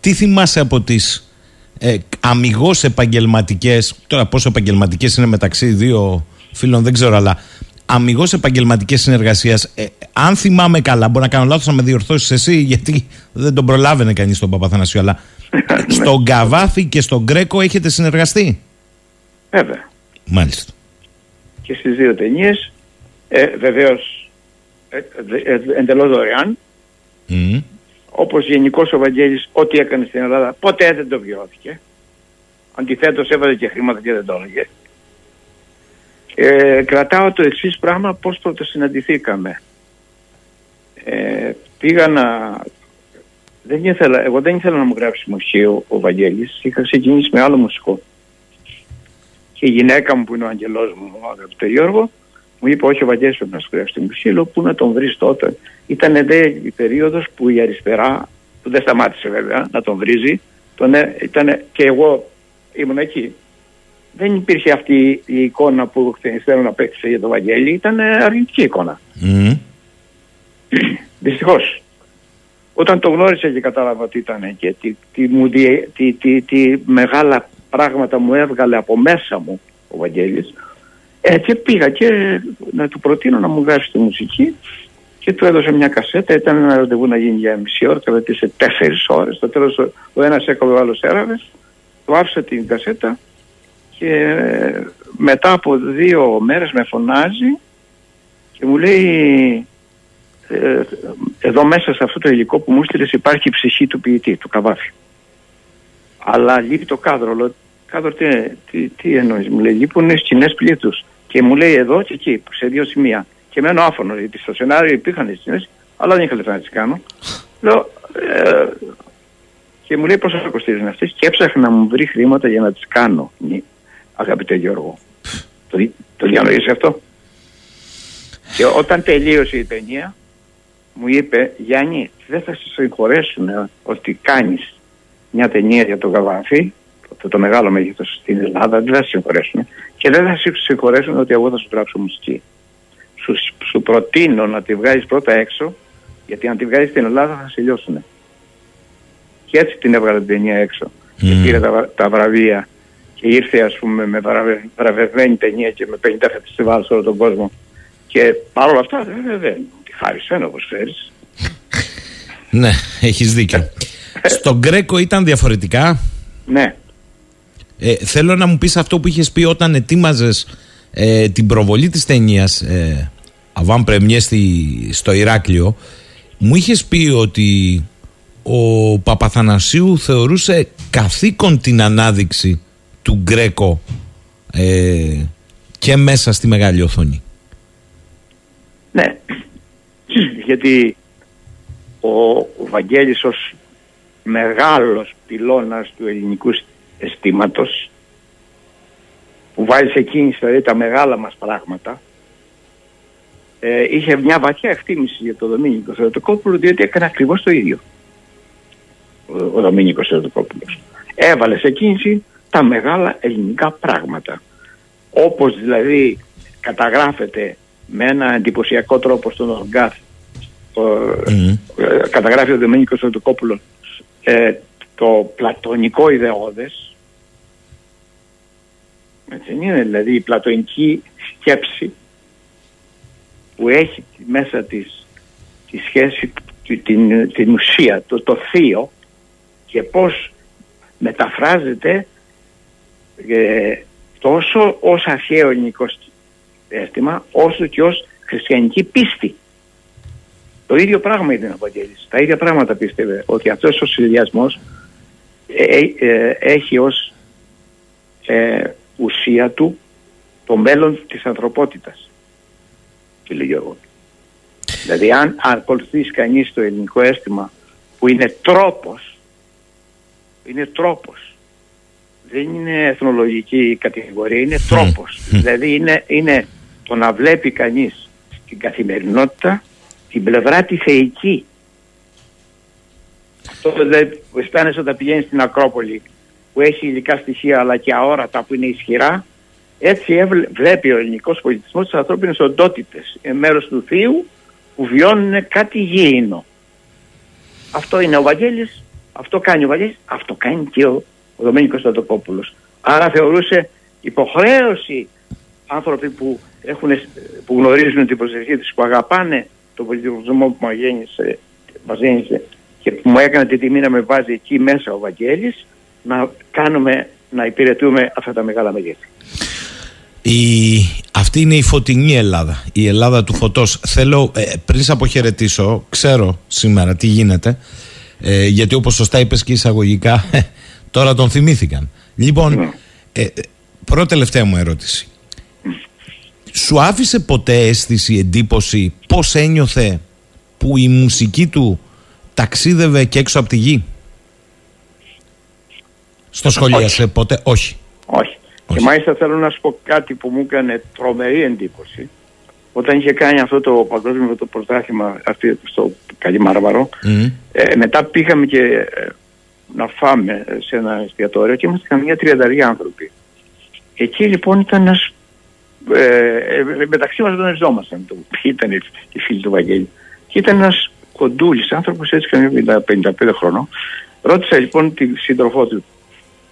τι θυμάσαι από τις ε, αμυγός επαγγελματικές, τώρα πόσο επαγγελματικές είναι μεταξύ δύο φίλων δεν ξέρω, αλλά αμυγός επαγγελματικές συνεργασίες, ε, αν θυμάμαι καλά, μπορεί να κάνω λάθος να με διορθώσεις εσύ, γιατί δεν τον προλάβαινε κανείς τον Παπαθανασίου, αλλά στον Καβάφη και στον Γκρέκο έχετε συνεργαστεί; Βέβαια. Μάλιστα. Και στις δύο ταινίες, ε, βεβαίως ε, ε, ε, εντελώς δωρεάν, Μμ. όπως γενικώς ο Βαγγέλης ό,τι έκανε στην Ελλάδα ποτέ δεν το βιώθηκε. Αντιθέτως έβαζε και χρήματα και δεν το έλεγε. Ε, κρατάω το εξής πράγμα πώς πρωτοσυναντηθήκαμε. Ε, πήγα να... Δεν ήθελα, εγώ δεν ήθελα να μου γράψει μουσείο ο Βαγγέλης. Είχα ξεκινήσει με άλλο μουσικό. Και η γυναίκα μου που είναι ο αγγελός μου, ο αγαπητό Γιώργο, μου είπε όχι ο Βαγγέλης πρέπει να σου γράψει μουσείο. Λέω πού να τον βρεις τότε. Ήταν δε η περίοδος που η αριστερά, που δεν σταμάτησε βέβαια να τον βρίζει, τον, ε- ήτανε, και εγώ ήμουν εκεί. Δεν υπήρχε αυτή η εικόνα που θέλω να παίξει για τον Βαγγέλη, ήταν ε, αρνητική εικόνα. Μμ. Δυστυχώς. Όταν το γνώρισα και κατάλαβα τι ήταν και τι, τι, μου διε- τι, τι, τι μεγάλα πράγματα μου έβγαλε από μέσα μου ο Βαγγέλης ε, και πήγα και να του προτείνω να μου γράψει τη μουσική και του έδωσε μια κασέτα. Ήταν ένα ραντεβού να γίνει για μισή ώρα, κρατήσε τέσσερις ώρες. Στο τέλος ο, ο ένας έκοβε, ο άλλος έραβε. Του άφησα την κασέτα και ε, μετά από δύο μέρες με φωνάζει και μου λέει ε, εδώ μέσα σε αυτό το υλικό που μου στείλες υπάρχει η ψυχή του ποιητή, του Καβάφη. Αλλά λείπει το κάδρο. Λέω, κάδρο τι, τι, τι εννοείς, μου λέει, λείπουν σκηνές πλήθους. Και μου λέει εδώ και εκεί, σε δύο σημεία. Και μένω άφωνο, γιατί στο σενάριο υπήρχαν σκηνές, αλλά δεν είχα λεφτά να τις κάνω. Λέω, ε, και μου λέει πόσο θα κοστίζουν αυτές και έψαχνα να μου βρει χρήματα για να τις κάνω, νι- αγαπητέ Γιώργο. Το, δι- το διανοείς αυτό; Και όταν τελείωσε η ταινία, μου είπε Γιάννη, δεν θα σε συγχωρέσουν ε, ότι κάνεις μια ταινία για τον Καβάφη, το, το μεγάλο μέγεθος στην Ελλάδα, δεν θα σε συγχωρέσουν. Και δεν θα σε συγχωρέσουν ότι εγώ θα σου γράψω μουσική. Σου, σου προτείνω να τη βγάλεις πρώτα έξω, γιατί αν τη βγάλεις στην Ελλάδα θα σε λιώσουν. Και έτσι την έβγαλε την ταινία έξω. Και πήρε τα, βρα- τα βραβεία και ήρθε ας πούμε με βραβε- βραβευμένη ταινία και με 50 φεστιβάλ σε όλο τον κόσμο. Και παρόλα αυτά δεν δεν τη χάρισε όπως ξέρεις. Ναι, έχεις δίκιο. Στον Γκρέκο ήταν διαφορετικά. Ναι. Ε, θέλω να μου πεις αυτό που είχες πει όταν ετοίμαζες ε, την προβολή της ταινίας ε, Αβάν Πρεμιέ στη, στο Ηράκλειο μου είχες πει ότι ο Παπαθανασίου θεωρούσε καθήκον την ανάδειξη του Γκρέκο ε, και μέσα στη μεγάλη οθόνη. Ναι, γιατί ο, ο Βαγγέλης ως μεγάλος πυλώνας του ελληνικού αισθήματος που βάζει σε κίνηση δηλαδή τα μεγάλα μας πράγματα ε, είχε μια βαθιά εκτίμηση για τον Δομήνικο Θεοτοκόπουλο διότι έκανε ακριβώς το ίδιο. Ο, ο Δομήνικος Θεοτοκόπουλος. Έβαλε σε κίνηση τα μεγάλα ελληνικά πράγματα. Όπως δηλαδή καταγράφεται με ένα εντυπωσιακό τρόπο στον Οργκάθ ε, καταγράφει ο Δεμήνικος Σωτοκόπουλος ε, το πλατωνικό ιδεώδες έτσι είναι δηλαδή η πλατωνική σκέψη που έχει μέσα της τη σχέση την, την ουσία, το, το θείο και πώς μεταφράζεται ε, τόσο ως αρχαίο ελληνικό αίσθημα όσο και ως χριστιανική πίστη. Το ίδιο πράγμα ήταν ο Βαγγέλης. Τα ίδια πράγματα πίστευε ότι αυτός ο συνδυασμός ε, ε, έχει ως ε, ουσία του το μέλλον της ανθρωπότητας. Και λέγει εγώ. Δηλαδή αν ακολουθήσει κανείς το ελληνικό αίσθημα που είναι τρόπος, είναι τρόπος, δεν είναι εθνολογική κατηγορία, είναι τρόπος. Δηλαδή είναι, είναι το να βλέπει κανείς στην καθημερινότητα την πλευρά τη θεϊκή. Αυτό δηλαδή που αισθάνεσαι όταν πηγαίνεις στην Ακρόπολη που έχει υλικά στοιχεία αλλά και αόρατα που είναι ισχυρά έτσι βλέπει ο ελληνικός πολιτισμός τις ανθρώπινες οντότητες. Είναι μέρος του θείου που βιώνουν κάτι γήινο. Αυτό είναι ο Βαγγέλης, αυτό κάνει ο Βαγγέλης, αυτό κάνει και ο, ο Δομήνικος Στατοκόπουλος. Άρα θεωρούσε υποχρέωση άνθρωποι που, έχουν, που γνωρίζουν την προσευχή τους, που αγαπάνε τον πολιτισμό που μας γέννησε, μας γέννησε και που μου έκανε την τιμή να με βάζει εκεί μέσα ο Βαγγέλης, να κάνουμε, να υπηρετούμε αυτά τα μεγάλα μεγέθη. Η... Αυτή είναι η φωτεινή Ελλάδα, η Ελλάδα του φωτός. Θέλω, ε, πριν σε αποχαιρετήσω, ξέρω σήμερα τι γίνεται, ε, γιατί όπως σωστά είπες και εισαγωγικά, τώρα τον θυμήθηκαν. Λοιπόν, ε, πρώτη τελευταία μου ερώτηση. Σου άφησε ποτέ αίσθηση, εντύπωση, πώς ένιωθε που η μουσική του ταξίδευε και έξω από τη γη; Στο σχολίασε ποτέ, όχι. Όχι. Και μάλιστα θέλω να σου πω κάτι που μου έκανε τρομερή εντύπωση. Όταν είχε κάνει αυτό το παγκόσμιο το πρωτάθλημα στο Καλιμάρβαρο, ε, μετά πήγαμε και ε, να φάμε σε ένα εστιατόριο και ήμασταν μια τριανταριά άνθρωποι. Εκεί λοιπόν ήταν ένας. Ε, ε, μεταξύ μας γνωριζόμασταν το ποιοι ήταν οι φίλοι του Βαγγέλη. Και ήταν ένας κοντούλης άνθρωπος, έτσι καμιά 55 χρονών. Ρώτησα λοιπόν τη σύντροφό του,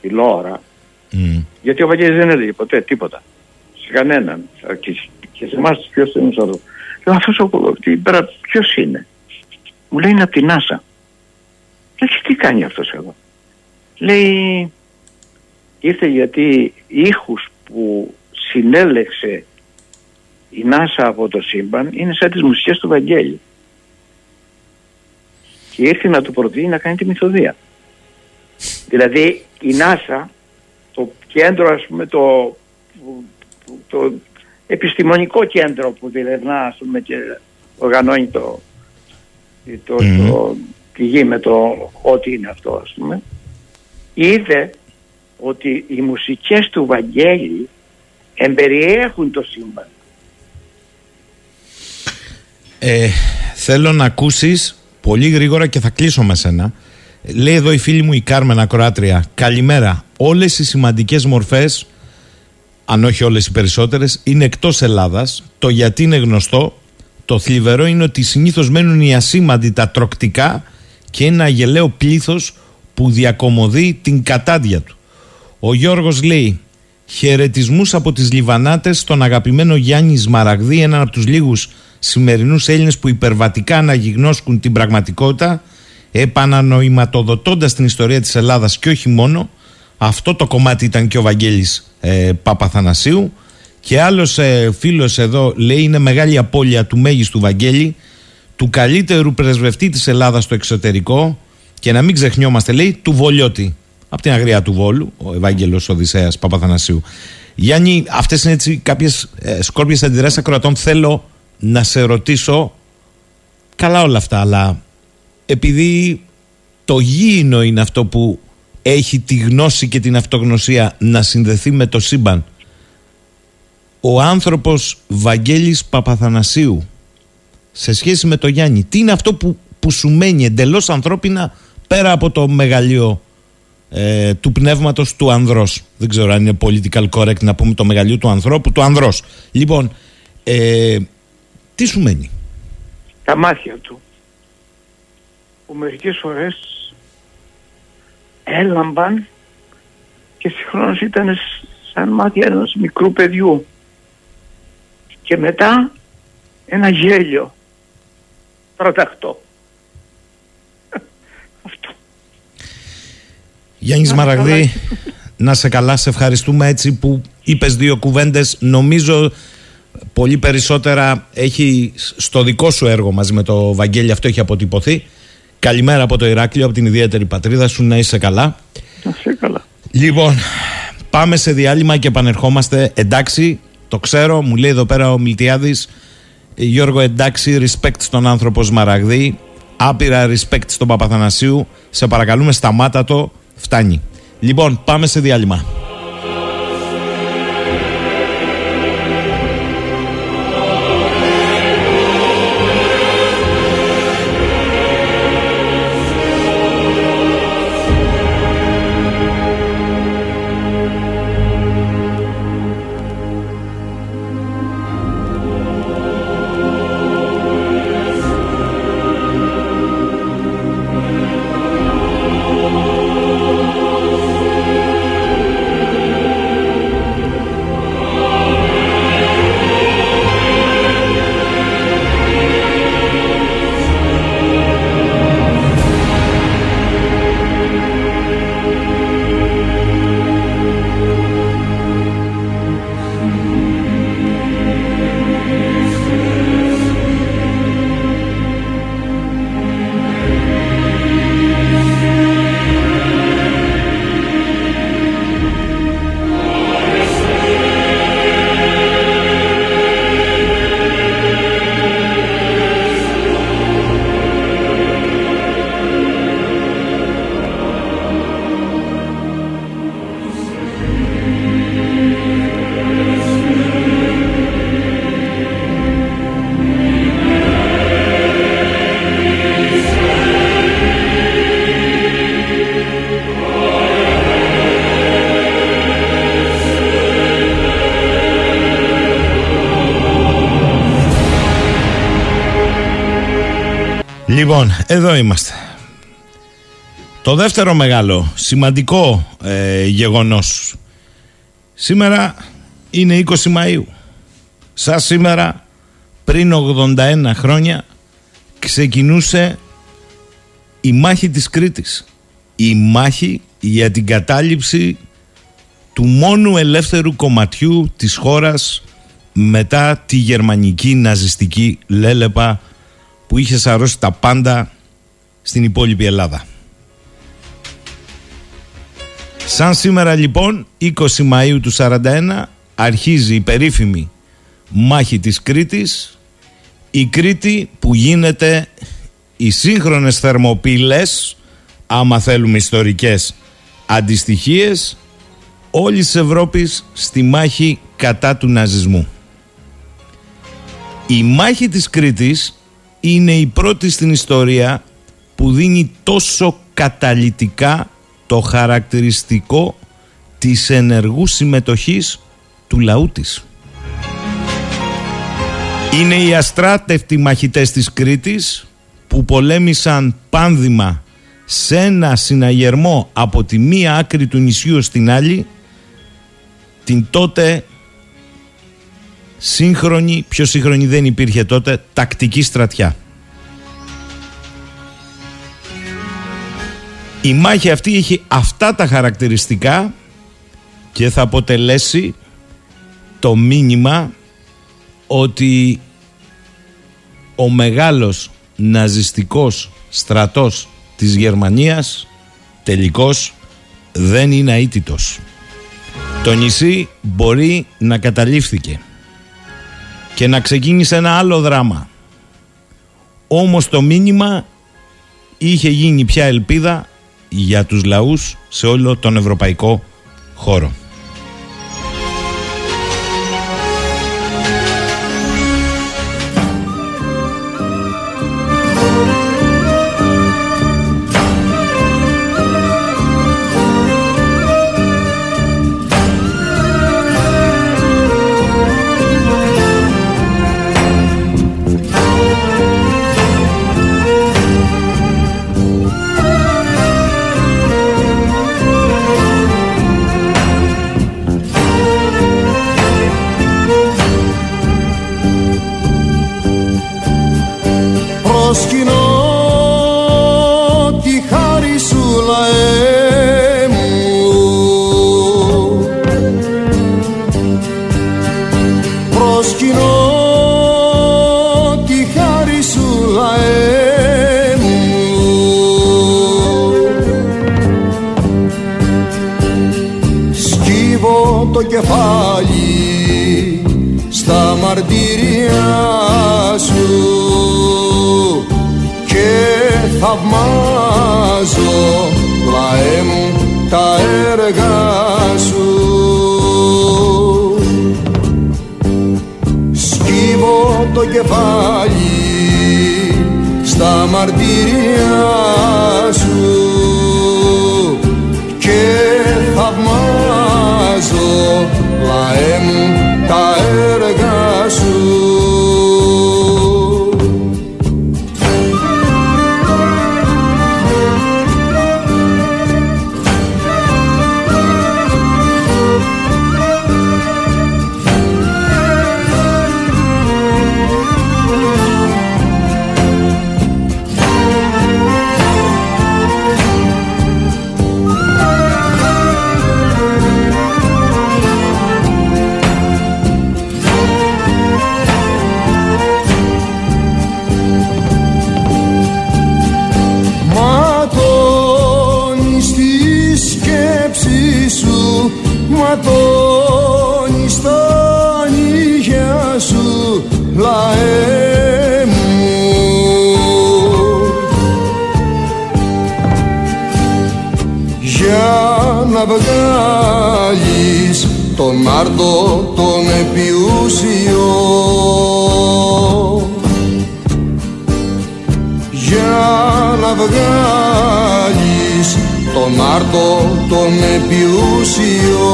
τη Λόρα, γιατί ο Βαγγέλης δεν έλεγε ποτέ τίποτα. Σε κανέναν. Και, και σε εμάς ποιος είναι ο Λέω αυτός ο, την πέρα ποιος είναι; Μου λέει είναι από την Άσα. Λέει τι κάνει αυτός εδώ; Λέει ήρθε γιατί ήχους που συνέλεξε η Νάσα από το σύμπαν είναι σαν τις μουσικές του Βαγγέλη. Και ήρθε να του προτείνει να κάνει τη μυθοδία. Δηλαδή η Νάσα το κέντρο ας πούμε το, το επιστημονικό κέντρο που διερευνά ας πούμε και οργανώνει το, το, το, τη γη με το ό,τι είναι αυτό ας πούμε είδε ότι οι μουσικές του Βαγγέλη εμπεριέχουν το σύμπαν. Ε, θέλω να ακούσεις πολύ γρήγορα και θα κλείσω με σένα Λέει εδώ η φίλη μου η Κάρμενα Κροάτρια. Καλημέρα. Όλες οι σημαντικές μορφές, αν όχι όλες οι περισσότερες, είναι εκτός Ελλάδας. Το γιατί είναι γνωστό. Το θλιβερό είναι ότι συνήθως μένουν οι ασήμαντοι τα τροκτικά και ένα γελαίο πλήθος που διακομωδεί την κατάντια του. Ο Γιώργος λέει χαιρετισμούς από τις Λιβανάτες στον αγαπημένο Γιάννη Σμαραγδί, έναν από τους λίγους σημερινούς Έλληνες που υπερβατικά αναγυγνώσκουν την πραγματικότητα επανανοηματοδοτώντας την ιστορία της Ελλάδας και όχι μόνο. Αυτό το κομμάτι ήταν και ο Βαγγέλης ε, Παπαθανασίου. Και άλλος ε, φίλος εδώ λέει είναι μεγάλη απώλεια του μέγιστου Βαγγέλη του καλύτερου πρεσβευτή της Ελλάδας στο εξωτερικό και να μην ξεχνιόμαστε λέει του Βολιώτη από την αγρία του Βόλου ο Ευάγγελος Οδυσσέας Παπαθανασίου. Γιάννη αυτές είναι έτσι κάποιες ε, σκόρπιες αντιδράσεις ακροατών. Θέλω να σε ρωτήσω καλά όλα αυτά αλλά επειδή το γήινο είναι αυτό που έχει τη γνώση και την αυτογνωσία να συνδεθεί με το σύμπαν ο άνθρωπος Βαγγέλης Παπαθανασίου σε σχέση με το Γιάννη τι είναι αυτό που, που σου μένει εντελώς ανθρώπινα πέρα από το μεγαλείο ε, του πνεύματος του ανδρός δεν ξέρω αν είναι political correct να πούμε το μεγαλείο του ανθρώπου του ανδρός λοιπόν ε, Τι σου μένει; τα μάτια του που μερικές φορές έλαμπαν και συγχρόνως ήταν σ- σαν μάτια ενός μικρού παιδιού και μετά ένα γέλιο τροταχτό. Γιάννης Μαραγδί, να σε καλά, σε ευχαριστούμε έτσι που είπες δύο κουβέντες. Νομίζω πολύ περισσότερα έχει στο δικό σου έργο μαζί με το Βαγγέλη αυτό έχει αποτυπωθεί. Καλημέρα από το Ηράκλειο, από την ιδιαίτερη πατρίδα σου, να είσαι καλά. Να είσαι καλά. Λοιπόν, πάμε σε διάλειμμα και επανερχόμαστε. Εντάξει, το ξέρω, μου λέει εδώ πέρα ο Μιλτιάδης. «Ε, Γιώργο, εντάξει, respect στον άνθρωπο Σμαραγδί. Άπειρα respect στον Παπαθανασίου. Σε παρακαλούμε, σταμάτα το. Φτάνει. Λοιπόν, πάμε σε διάλειμμα. Λοιπόν, εδώ είμαστε. Το δεύτερο μεγάλο σημαντικό ε, γεγονός σήμερα είναι 20 Μαΐου. Σαν σήμερα πριν 81 χρόνια ξεκινούσε η μάχη της Κρήτης. Η μάχη για την κατάληψη του μόνου ελεύθερου κομματιού της χώρας μετά τη γερμανική ναζιστική λέλεπα που είχες σαρώσει τα πάντα στην υπόλοιπη Ελλάδα. Σαν σήμερα λοιπόν 20 Μαΐου του 41 αρχίζει η περίφημη μάχη της Κρήτης η Κρήτη που γίνεται οι σύγχρονες θερμοπύλες άμα θέλουμε ιστορικές αντιστοιχίες όλης της Ευρώπης στη μάχη κατά του ναζισμού. Η μάχη της Κρήτης είναι η πρώτη στην ιστορία που δίνει τόσο καταλυτικά το χαρακτηριστικό της ενεργούς συμμετοχής του λαού της. Είναι οι αστράτευτοι μαχητές της Κρήτης που πολέμησαν πάνδημα σε ένα συναγερμό από τη μία άκρη του νησιού στην άλλη την τότε σύγχρονη, πιο σύγχρονη δεν υπήρχε τότε, τακτική στρατιά. Η μάχη αυτή έχει αυτά τα χαρακτηριστικά και θα αποτελέσει το μήνυμα ότι ο μεγάλος ναζιστικός στρατός της Γερμανίας τελικώς δεν είναι αίτητος. Το νησί μπορεί να καταλήφθηκε και να ξεκίνησε ένα άλλο δράμα. Όμως το μήνυμα είχε γίνει πια ελπίδα για τους λαούς σε όλο τον ευρωπαϊκό χώρο. Ματώνεις τα νύχια σου Λαέ μου. Για να βγάλεις τον άρτο τον επιούσιο τον άρτο τον επιούσιο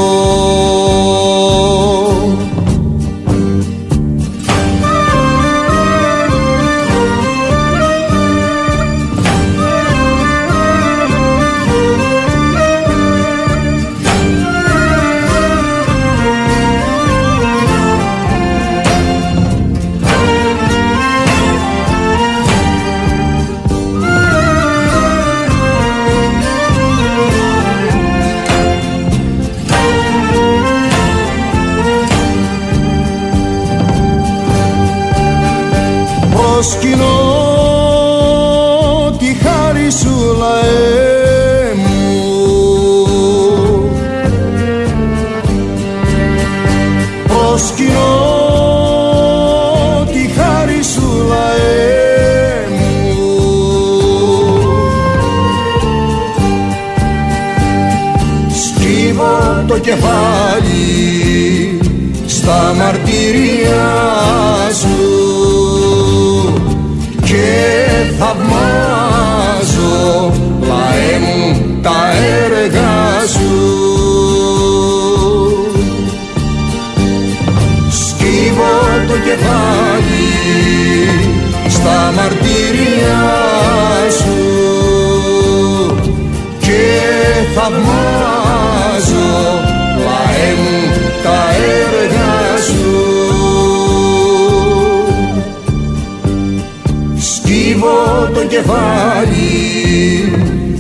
κεφάλι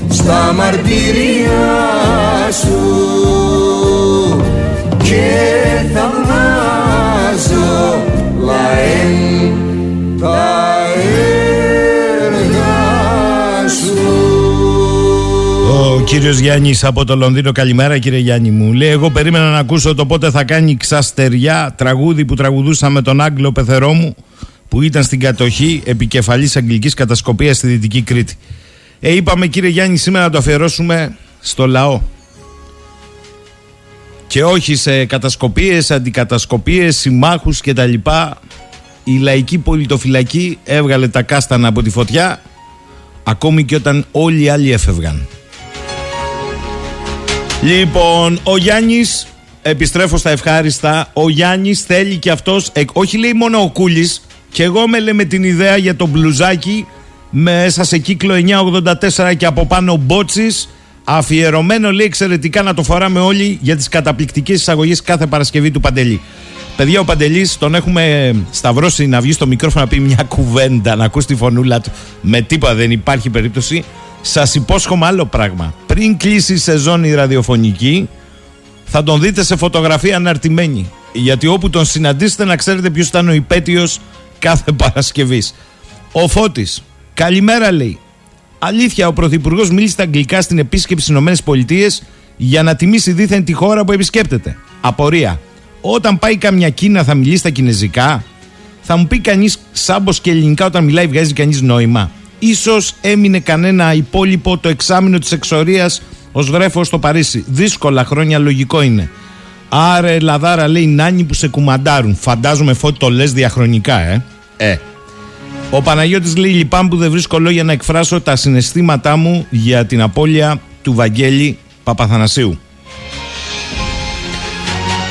στα μαρτυρία σου και θαυμάζω λαέ μου τα έργα σου. Ο κύριος Γιάννης από το Λονδίνο, καλημέρα κύριε Γιάννη μου. Λέει: Εγώ περίμενα να ακούσω το πότε θα κάνει ξαστεριά τραγούδι που τραγουδούσα με τον Άγγλο πεθερό μου που ήταν στην κατοχή επικεφαλής αγγλικής κατασκοπίας στη Δυτική Κρήτη. Ε, είπαμε κύριε Γιάννη σήμερα να το αφιερώσουμε στο λαό. Και όχι σε κατασκοπίες, αντικατασκοπίες, συμμάχους κτλ. Η λαϊκή πολιτοφυλακή έβγαλε τα κάστανα από τη φωτιά ακόμη και όταν όλοι οι άλλοι έφευγαν. Λοιπόν, ο Γιάννης, επιστρέφω στα ευχάριστα, ο Γιάννης θέλει και αυτός, ε, όχι λέει μόνο ο Κούλης, και εγώ με λέμε την ιδέα για το μπλουζάκι μέσα σε κύκλο 984 και από πάνω μπότσις, αφιερωμένο λέει εξαιρετικά να το φοράμε όλοι για τις καταπληκτικές εισαγωγές κάθε Παρασκευή του Παντελή. Παιδιά, ο Παντελής τον έχουμε σταυρώσει να βγει στο μικρόφωνο να πει μια κουβέντα, να ακούσει τη φωνούλα του. Με τίποτα δεν υπάρχει περίπτωση. Σας υπόσχομαι άλλο πράγμα. Πριν κλείσει η σεζόν η ραδιοφωνική, θα τον δείτε σε φωτογραφία αναρτημένη. Γιατί όπου τον συναντήσετε να ξέρετε ποιος ήταν ο υπέτειος κάθε Παρασκευής. Ο Φώτης. Καλημέρα λέει. Αλήθεια, ο Πρωθυπουργός μίλησε στα αγγλικά στην επίσκεψη στις ΗΠΑ για να τιμήσει δίθεν τη χώρα που επισκέπτεται. Απορία. Όταν πάει καμιά Κίνα θα μιλήσει στα κινέζικα; Θα μου πει κανείς σάμπος και ελληνικά όταν μιλάει βγάζει κανείς νόημα; Ίσως έμεινε κανένα υπόλοιπο το εξάμεινο της εξορίας ως βρέφος στο Παρίσι. Δύσκολα χρόνια λογικό είναι. Άρα Ελλαδάρα λέει νάνι που σε κουμαντάρουν. Φαντάζομαι φώτη το λες διαχρονικά ε. Ε. Ο Παναγιώτης λέει λυπάμαι που δεν βρίσκω λόγια να εκφράσω τα συναισθήματά μου για την απώλεια του Βαγγέλη Παπαθανασίου.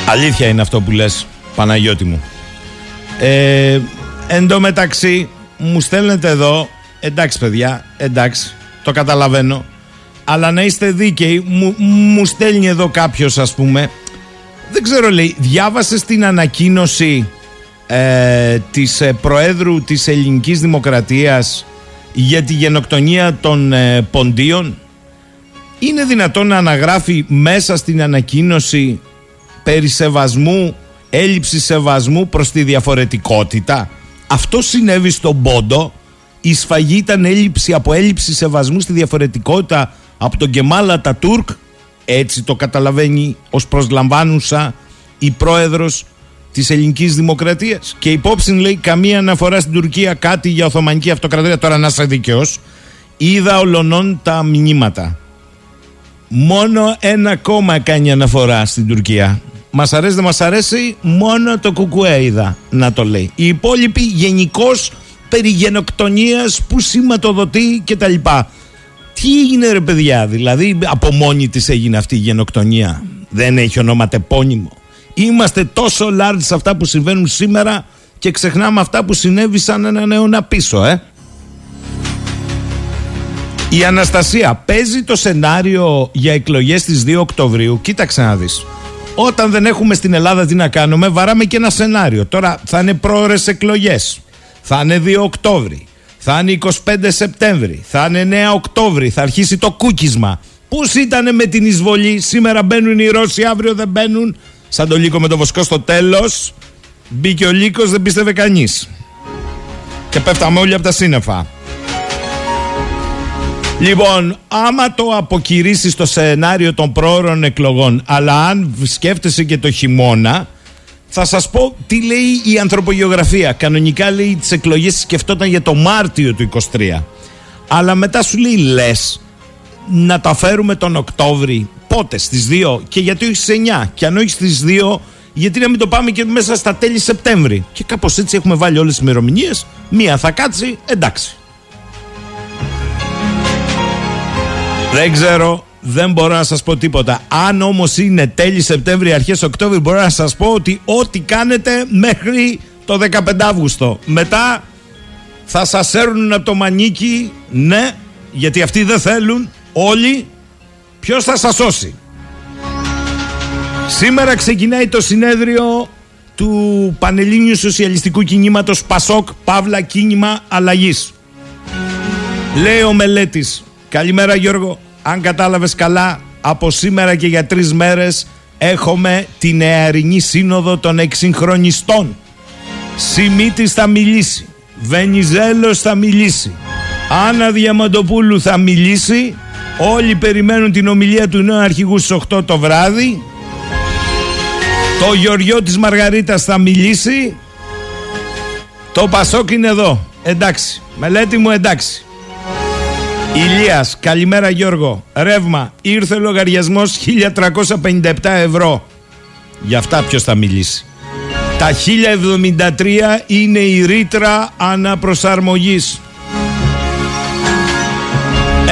Αλήθεια είναι αυτό που λες Παναγιώτη μου. Ε, εν τω μεταξύ μου στέλνετε εδώ εντάξει παιδιά, εντάξει, το καταλαβαίνω αλλά να είστε δίκαιοι μου, μου στέλνει εδώ κάποιος ας πούμε δεν ξέρω λέει διάβασες την ανακοίνωση ε, της ε, Προέδρου της Ελληνικής Δημοκρατίας για τη γενοκτονία των ε, Ποντίων; Είναι δυνατόν να αναγράφει μέσα στην ανακοίνωση περί σεβασμού, έλλειψη σεβασμού προς τη διαφορετικότητα; Αυτό συνέβη στον Πόντο. Η σφαγή ήταν έλλειψη από έλλειψη σεβασμού στη διαφορετικότητα από τον Κεμάλα τα Τούρκ. Έτσι το καταλαβαίνει ως προσλαμβάνουσα η πρόεδρος της ελληνικής δημοκρατίας. Και υπόψη λέει καμία αναφορά στην Τουρκία κάτι για Οθωμανική Αυτοκρατορία. Τώρα να είσαι δικαιός. Είδα ολονών τα μηνύματα. Μόνο ένα κόμμα κάνει αναφορά στην Τουρκία. Μας αρέσει, δεν μας αρέσει, μόνο το Κουκουέ είδα να το λέει. Οι υπόλοιποι γενικώς περί γενοκτονίας που σηματοδοτεί κτλ. Τι έγινε ρε παιδιά, δηλαδή από μόνη της έγινε αυτή η γενοκτονία; Δεν έχει ονοματεπώνυμο. Είμαστε τόσο large σε αυτά που συμβαίνουν σήμερα και ξεχνάμε αυτά που συνέβησαν έναν αιώνα πίσω, ε. Η Αναστασία παίζει το σενάριο για εκλογές στις 2 Οκτωβρίου. Κοίταξε να δεις. Όταν δεν έχουμε στην Ελλάδα τι να κάνουμε, βαράμε και ένα σενάριο. Τώρα θα είναι πρόορες εκλογές. Θα είναι 2 Οκτώβρη. Θα είναι 25 Σεπτέμβρη. Θα είναι 9 Οκτώβρη. Θα αρχίσει το κούκισμα. Πώς ήταν με την εισβολή; Σήμερα μπαίνουν οι Ρώσοι, αύριο δεν μπαίνουν. Σαν το λύκο με το βοσκό στο τέλος. Μπήκε ο λύκος, δεν πίστευε κανείς. Και πέφταμε όλοι από τα σύννεφα. Λοιπόν, άμα το αποκηρύσεις το σενάριο των πρόωρων εκλογών, αλλά αν σκέφτεσαι και το χειμώνα, θα σας πω τι λέει η ανθρωπογεωγραφία. Κανονικά λέει τις εκλογές σκεφτόταν για το Μάρτιο του 23. Αλλά μετά σου λέει λες να τα φέρουμε τον Οκτώβρη. Πότε, στις 2 και γιατί όχι στις 9. Και αν όχι στις 2, γιατί να μην το πάμε και μέσα στα τέλη Σεπτέμβρη. Και κάπως έτσι έχουμε βάλει όλες τις ημερομηνίες. Μία θα κάτσει, εντάξει. Δεν ξέρω, δεν μπορώ να σας πω τίποτα. Αν όμως είναι τέλη Σεπτέμβρη, αρχές Οκτώβρη, μπορώ να σας πω ότι ό,τι κάνετε μέχρι το 15 Αύγουστο. Μετά θα σας έρουν από το μανίκι, ναι, γιατί αυτοί δεν θέλουν, όλοι. Ποιος θα σας σώσει; Σήμερα ξεκινάει το συνέδριο του Πανελλήνιου Σοσιαλιστικού Κινήματος Πασόκ Παύλα Κίνημα Αλλαγής. Λέει ο Μελέτης. Καλημέρα Γιώργο αν κατάλαβες καλά, από σήμερα και για τρεις μέρες έχουμε την νεαρινή σύνοδο των εξυγχρονιστών. Σιμίτης θα μιλήσει, Βενιζέλος θα μιλήσει, Άννα Διαμαντοπούλου θα μιλήσει, όλοι περιμένουν την ομιλία του νέου αρχηγού στις 8 το βράδυ, το Γεωργιό της Μαργαρίτας θα μιλήσει, το Πασόκ είναι εδώ, εντάξει, μελέτη μου εντάξει. Ηλίας, καλημέρα Γιώργο. Ρεύμα, ήρθε λογαριασμός 1357 ευρώ. Για αυτά ποιος θα μιλήσει. Τα 1073 είναι η ρήτρα αναπροσαρμογής.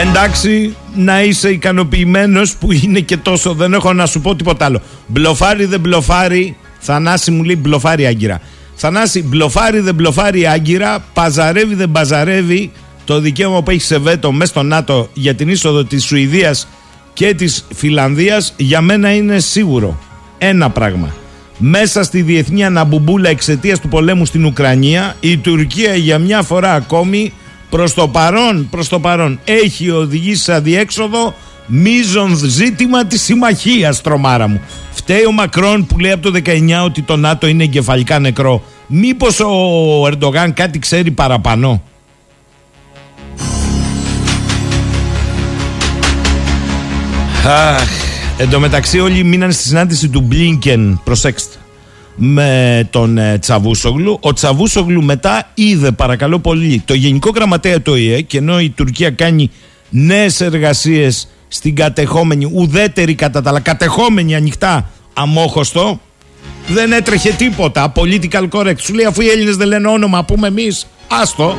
Εντάξει, να είσαι ικανοποιημένος που είναι και τόσο. Δεν έχω να σου πω τίποτα άλλο. Μπλοφάρι δεν μπλοφάρι. Θανάση μου λέει μπλοφάρι άγκυρα. Θανάση, μπλοφάρι δεν μπλοφάρι άγκυρα. Παζαρεύει δεν παζαρεύει το δικαίωμα που έχει σε βέτο μέσα στο ΝΑΤΟ για την είσοδο της Σουηδίας και της Φιλανδίας για μένα είναι σίγουρο. Ένα πράγμα. Μέσα στη διεθνή αναμπουμπούλα εξαιτίας του πολέμου στην Ουκρανία η Τουρκία για μια φορά ακόμη προς το παρόν, προς το παρόν έχει οδηγήσει σε αδιέξοδο μίζον ζήτημα της συμμαχίας τρομάρα μου. Φταίει ο Μακρόν που λέει από το 19 ότι το ΝΑΤΟ είναι εγκεφαλικά νεκρό. Μήπως ο Ερντογάν κάτι ξέρει παραπανώ. Αχ, Εν τω μεταξύ όλοι μείναν στη συνάντηση του Μπλίνκεν, προσέξτε, με τον ε, Τσαβούσογλου. Ο Τσαβούσογλου μετά είδε παρακαλώ πολύ το Γενικό Γραμματέα του ΟΗΕ και ενώ η Τουρκία κάνει νέες εργασίες στην κατεχόμενη, ουδέτερη κατά τα άλλα, κατεχόμενη ανοιχτά αμόχωστο, δεν έτρεχε τίποτα. Political correct. Σου λέει αφού οι Έλληνες δεν λένε όνομα, πούμε εμείς, άστο.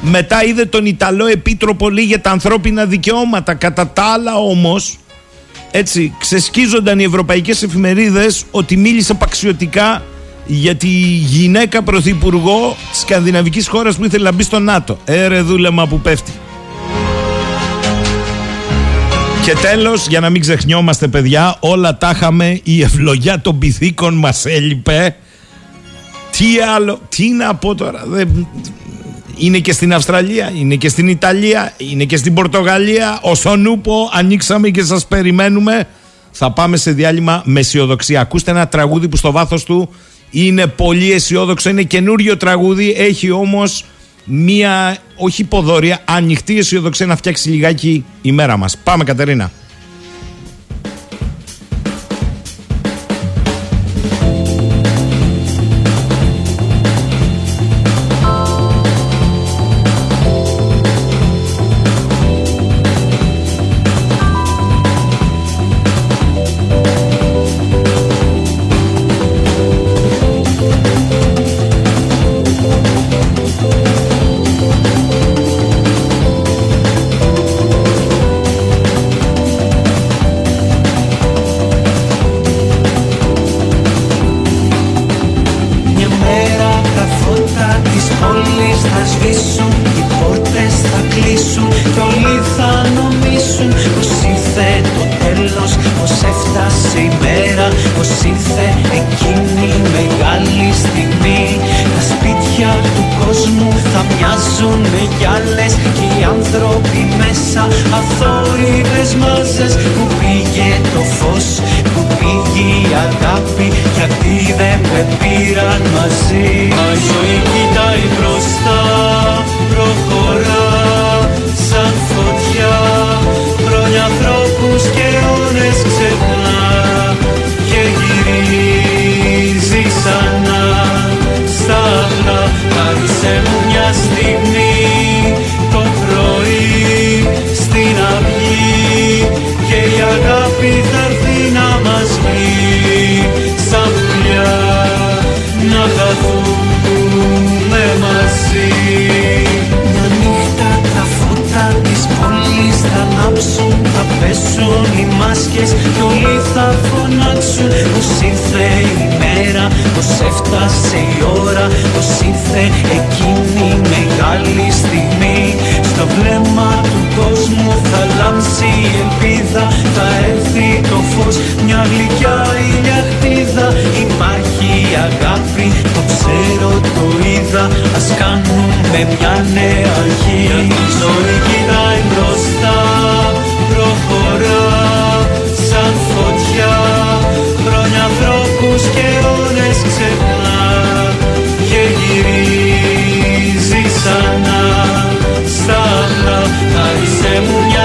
Μετά είδε τον Ιταλό Επίτροπο λέει για τα ανθρώπινα δικαιώματα. Κατά τα άλλα όμως, έτσι, ξεσκίζονταν οι ευρωπαϊκές εφημερίδες ότι μίλησε παξιωτικά για τη γυναίκα πρωθυπουργό της σκανδιναβικής χώρας που ήθελε να μπει στο ΝΑΤΟ. Έρε δούλεμα που πέφτει. Και τέλος, για να μην ξεχνιόμαστε παιδιά, όλα τα είχαμε, η ευλογιά των πυθίκων μας έλειπε. Τι άλλο, τι να πω τώρα, δεν, είναι και στην Αυστραλία, είναι και στην Ιταλία, είναι και στην Πορτογαλία. Όσον νούπο, ανοίξαμε και σας περιμένουμε. Θα πάμε σε διάλειμμα με αισιοδοξία. Ακούστε ένα τραγούδι που στο βάθος του είναι πολύ αισιόδοξο. Είναι καινούριο τραγούδι, έχει όμως μία, όχι υποδόρια, ανοιχτή αισιοδοξία να φτιάξει λιγάκι η μέρα μας. Πάμε Κατερίνα. Εκείνη η μεγάλη στιγμή Στο βλέμμα του κόσμου θα λάμψει η ελπίδα Θα έρθει το φως, μια γλυκιά ηλιακτίδα Η μάχη, η αγάπη, το ξέρω, το είδα. Ας κάνουμε μια νέα αρχή Η ζωή κοιτάει μπροστά,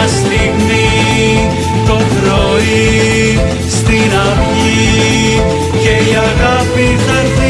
στιγμή το πρωί στην αυγή Και η αγάπη θα έρθει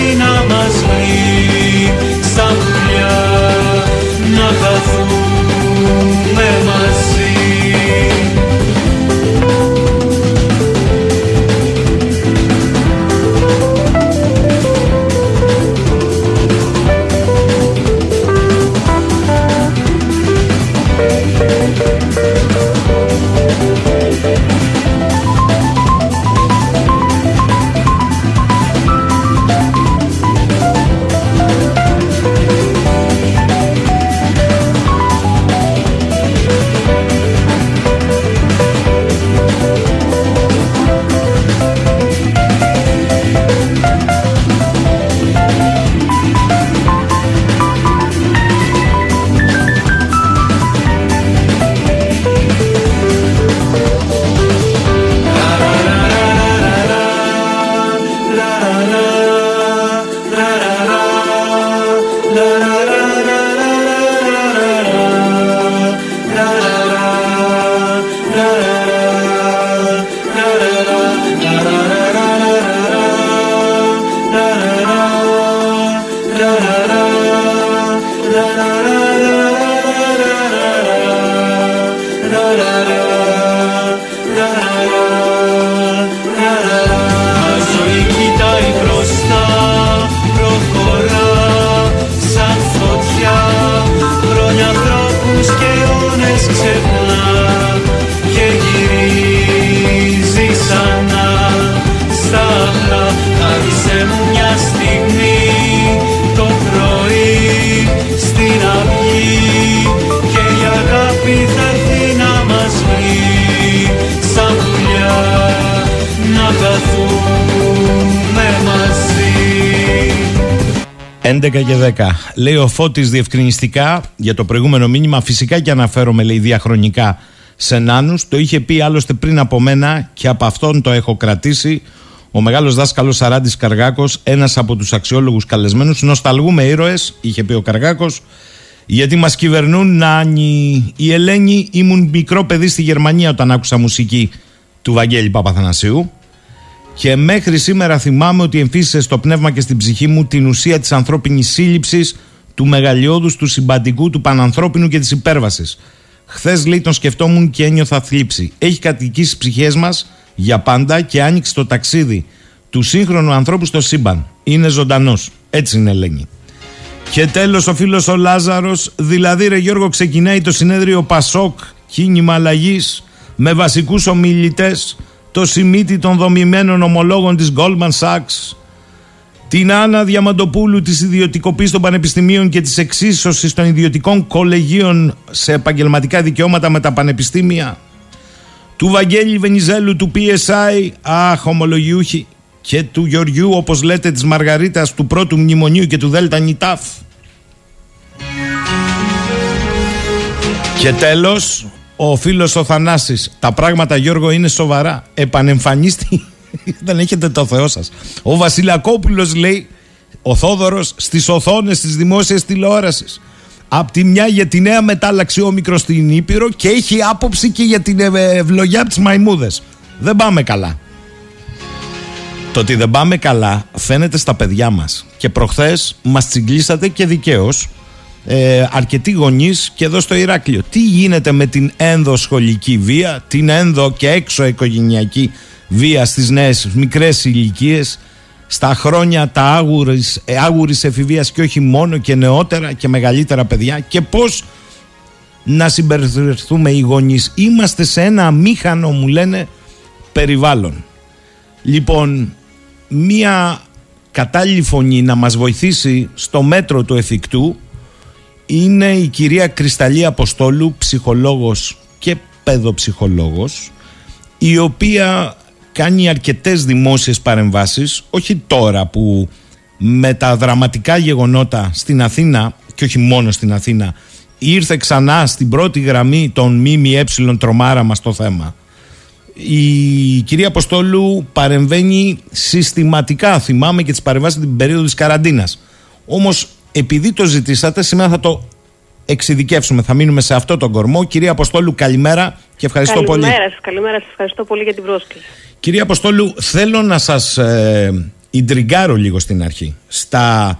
Λέει ο Φώτης διευκρινιστικά για το προηγούμενο μήνυμα. Φυσικά και αναφέρομαι, λέει, διαχρονικά σε νάνους. Το είχε πει άλλωστε πριν από μένα και από αυτόν το έχω κρατήσει. Ο μεγάλος δάσκαλος Σαράντης Καργάκος, ένας από τους αξιόλογους καλεσμένους. Νοσταλγούμε ήρωες, είχε πει ο Καργάκος, γιατί μας κυβερνούν νάνοι. Η Ελένη ήμουν μικρό παιδί στη Γερμανία όταν άκουσα μουσική του Βαγγέλη Παπαθανασίου. Και μέχρι σήμερα θυμάμαι ότι εμφύσισε στο πνεύμα και στην ψυχή μου την ουσία της ανθρώπινης σύλληψης, του μεγαλειώδους, του συμπαντικού, του πανανθρώπινου και της υπέρβασης. Χθες λέει τον σκεφτόμουν και ένιωθα θλίψη. Έχει κατοικήσει στι ψυχές μας για πάντα και άνοιξε το ταξίδι του σύγχρονου ανθρώπου στο σύμπαν. Είναι ζωντανός. Έτσι είναι, Ελένη. Και τέλος ο φίλος ο Λάζαρος, δηλαδή ρε Γιώργο, ξεκινάει το συνέδριο Πασόκ, κίνημα αλλαγής, με βασικούς ομιλητές, το σημείτι των δομημένων ομολόγων της Goldman Sachs, την Άννα Διαμαντοπούλου της ιδιωτικοποίησης των πανεπιστημίων και της εξίσωσης των ιδιωτικών κολεγίων σε επαγγελματικά δικαιώματα με τα πανεπιστήμια, του Βαγγέλη Βενιζέλου του PSI, αχ ομολογιούχοι, και του Γεωργιού όπως λέτε της Μαργαρίτας του πρώτου μνημονίου και του Δέλτα Νιτάφ. Και τέλος, ο φίλος ο Θανάσης, τα πράγματα Γιώργο είναι σοβαρά, επανεμφανίστη δεν έχετε το Θεό σας. Ο Βασιλακόπουλος λέει, ο Θόδωρος στις οθόνες της δημόσιας τηλεόρασης. Απ' τη μια για τη νέα μετάλλαξη όμικρο στην Ήπειρο και έχει άποψη και για την ευλογιά από τις μαϊμούδες. Δεν πάμε καλά. Το ότι δεν πάμε καλά φαίνεται στα παιδιά μας. Και προχθές μας τσιγκλίσατε και δικαίως ε, αρκετοί γονείς και εδώ στο Ηράκλειο. Τι γίνεται με την ενδοσχολική βία, την ένδο και έξω οικογενειακή βία στις νέες μικρές ηλικίες, στα χρόνια τα άγουρης, ε, άγουρης εφηβείας και όχι μόνο και νεότερα και μεγαλύτερα παιδιά και πώς να συμπεριφερθούμε οι γονείς. Είμαστε σε ένα αμήχανο μου λένε περιβάλλον. Λοιπόν, μία κατάλληλη φωνή να μας βοηθήσει στο μέτρο του εφικτού είναι η κυρία Κρυσταλή Αποστόλου, ψυχολόγος και παιδοψυχολόγος, η οποία κάνει αρκετές δημόσιες παρεμβάσεις, όχι τώρα που με τα δραματικά γεγονότα στην Αθήνα και όχι μόνο στην Αθήνα ήρθε ξανά στην πρώτη γραμμή των ΜΜΕ τρομάρα μας το θέμα. Η κυρία Αποστόλου παρεμβαίνει συστηματικά, θυμάμαι και τις παρεμβάσεις την περίοδο της καραντίνας. Όμως επειδή το ζητήσατε, σήμερα θα το εξειδικεύσουμε. Θα μείνουμε σε αυτό τον κορμό. Κυρία Αποστόλου, καλημέρα και ευχαριστώ καλημέρα πολύ. Καλημέρα καλημέρα σας. Ευχαριστώ πολύ για την πρόσκληση. Κυρία Αποστόλου, θέλω να σας ε, ιντριγκάρω λίγο στην αρχή. Στα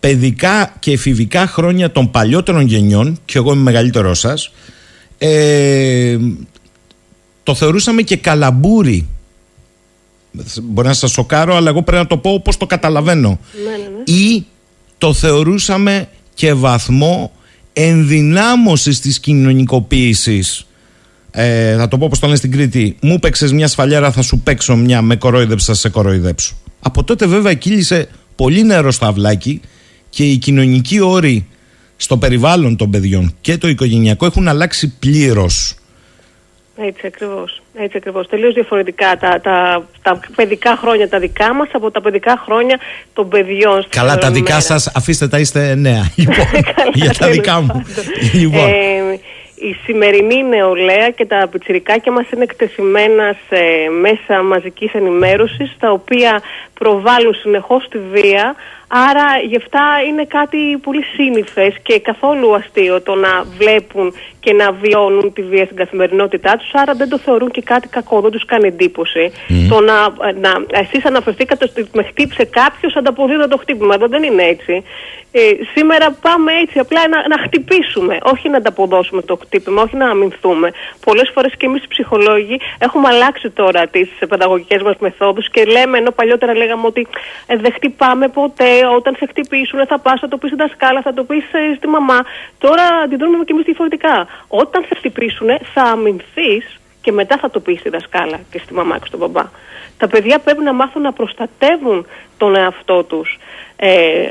παιδικά και εφηβικά χρόνια των παλιότερων γενιών, και εγώ είμαι μεγαλύτερός σας, ε, το θεωρούσαμε και καλαμπούρι. Μπορεί να σας σοκάρω, αλλά εγώ πρέπει να το πω όπως το καταλαβαίνω. Ναι, ναι, ναι. Ή το θεωρούσαμε και βαθμό ενδυνάμωσης της κοινωνικοποίησης ε, θα το πω όπως το λένε στην Κρήτη μου παίξες μια σφαλιέρα θα σου παίξω μια με κορόιδεψα θα σε κοροϊδέψω από τότε βέβαια κύλησε πολύ νερό στο αυλάκι και οι κοινωνικοί όροι στο περιβάλλον των παιδιών και το οικογενειακό έχουν αλλάξει πλήρως Έτσι ακριβώς. Έτσι ακριβώς. Τελείως διαφορετικά τα, τα, τα παιδικά χρόνια τα δικά μας από τα παιδικά χρόνια των παιδιών. στη Καλά τα σημερινή δικά μέρα. σας αφήστε τα είστε νέα λοιπόν, για τα τέλος δικά μου πάντων. λοιπόν. Ε, η σημερινή νεολαία και τα πιτσιρικάκια μας είναι εκτεθειμένα σε μέσα μαζικής ενημέρωσης τα οποία προβάλλουν συνεχώς τη βία άρα γι' αυτά είναι κάτι πολύ σύνηθες και καθόλου αστείο το να βλέπουν και να βιώνουν τη βία στην καθημερινότητά τους. Άρα δεν το θεωρούν και κάτι κακό, δεν τους κάνει εντύπωση. Το να, να εσείς αναφερθήκατε στο ότι με χτύπησε κάποιος ανταποδίδω το χτύπημα. Εδώ δεν είναι έτσι. Ε, σήμερα πάμε έτσι απλά να, να χτυπήσουμε, όχι να ανταποδώσουμε το χτύπημα, όχι να αμυνθούμε. Πολλές φορές και εμείς οι ψυχολόγοι έχουμε αλλάξει τώρα τις παιδαγωγικές μας μεθόδους και λέμε, ενώ παλιότερα λέγαμε ότι ε, δεν χτυπάμε ποτέ, όταν σε χτυπήσουν θα πας, θα το πεις στην δασκάλα, θα το πεις στη μαμά. Τώρα αντιδρούμε και εμείς διαφορετικά. Όταν σε χτυπήσουν θα αμυνθείς και μετά θα το πεις στη δασκάλα και στη μαμά και στον μπαμπά. Τα παιδιά πρέπει να μάθουν να προστατεύουν τον εαυτό τους ε,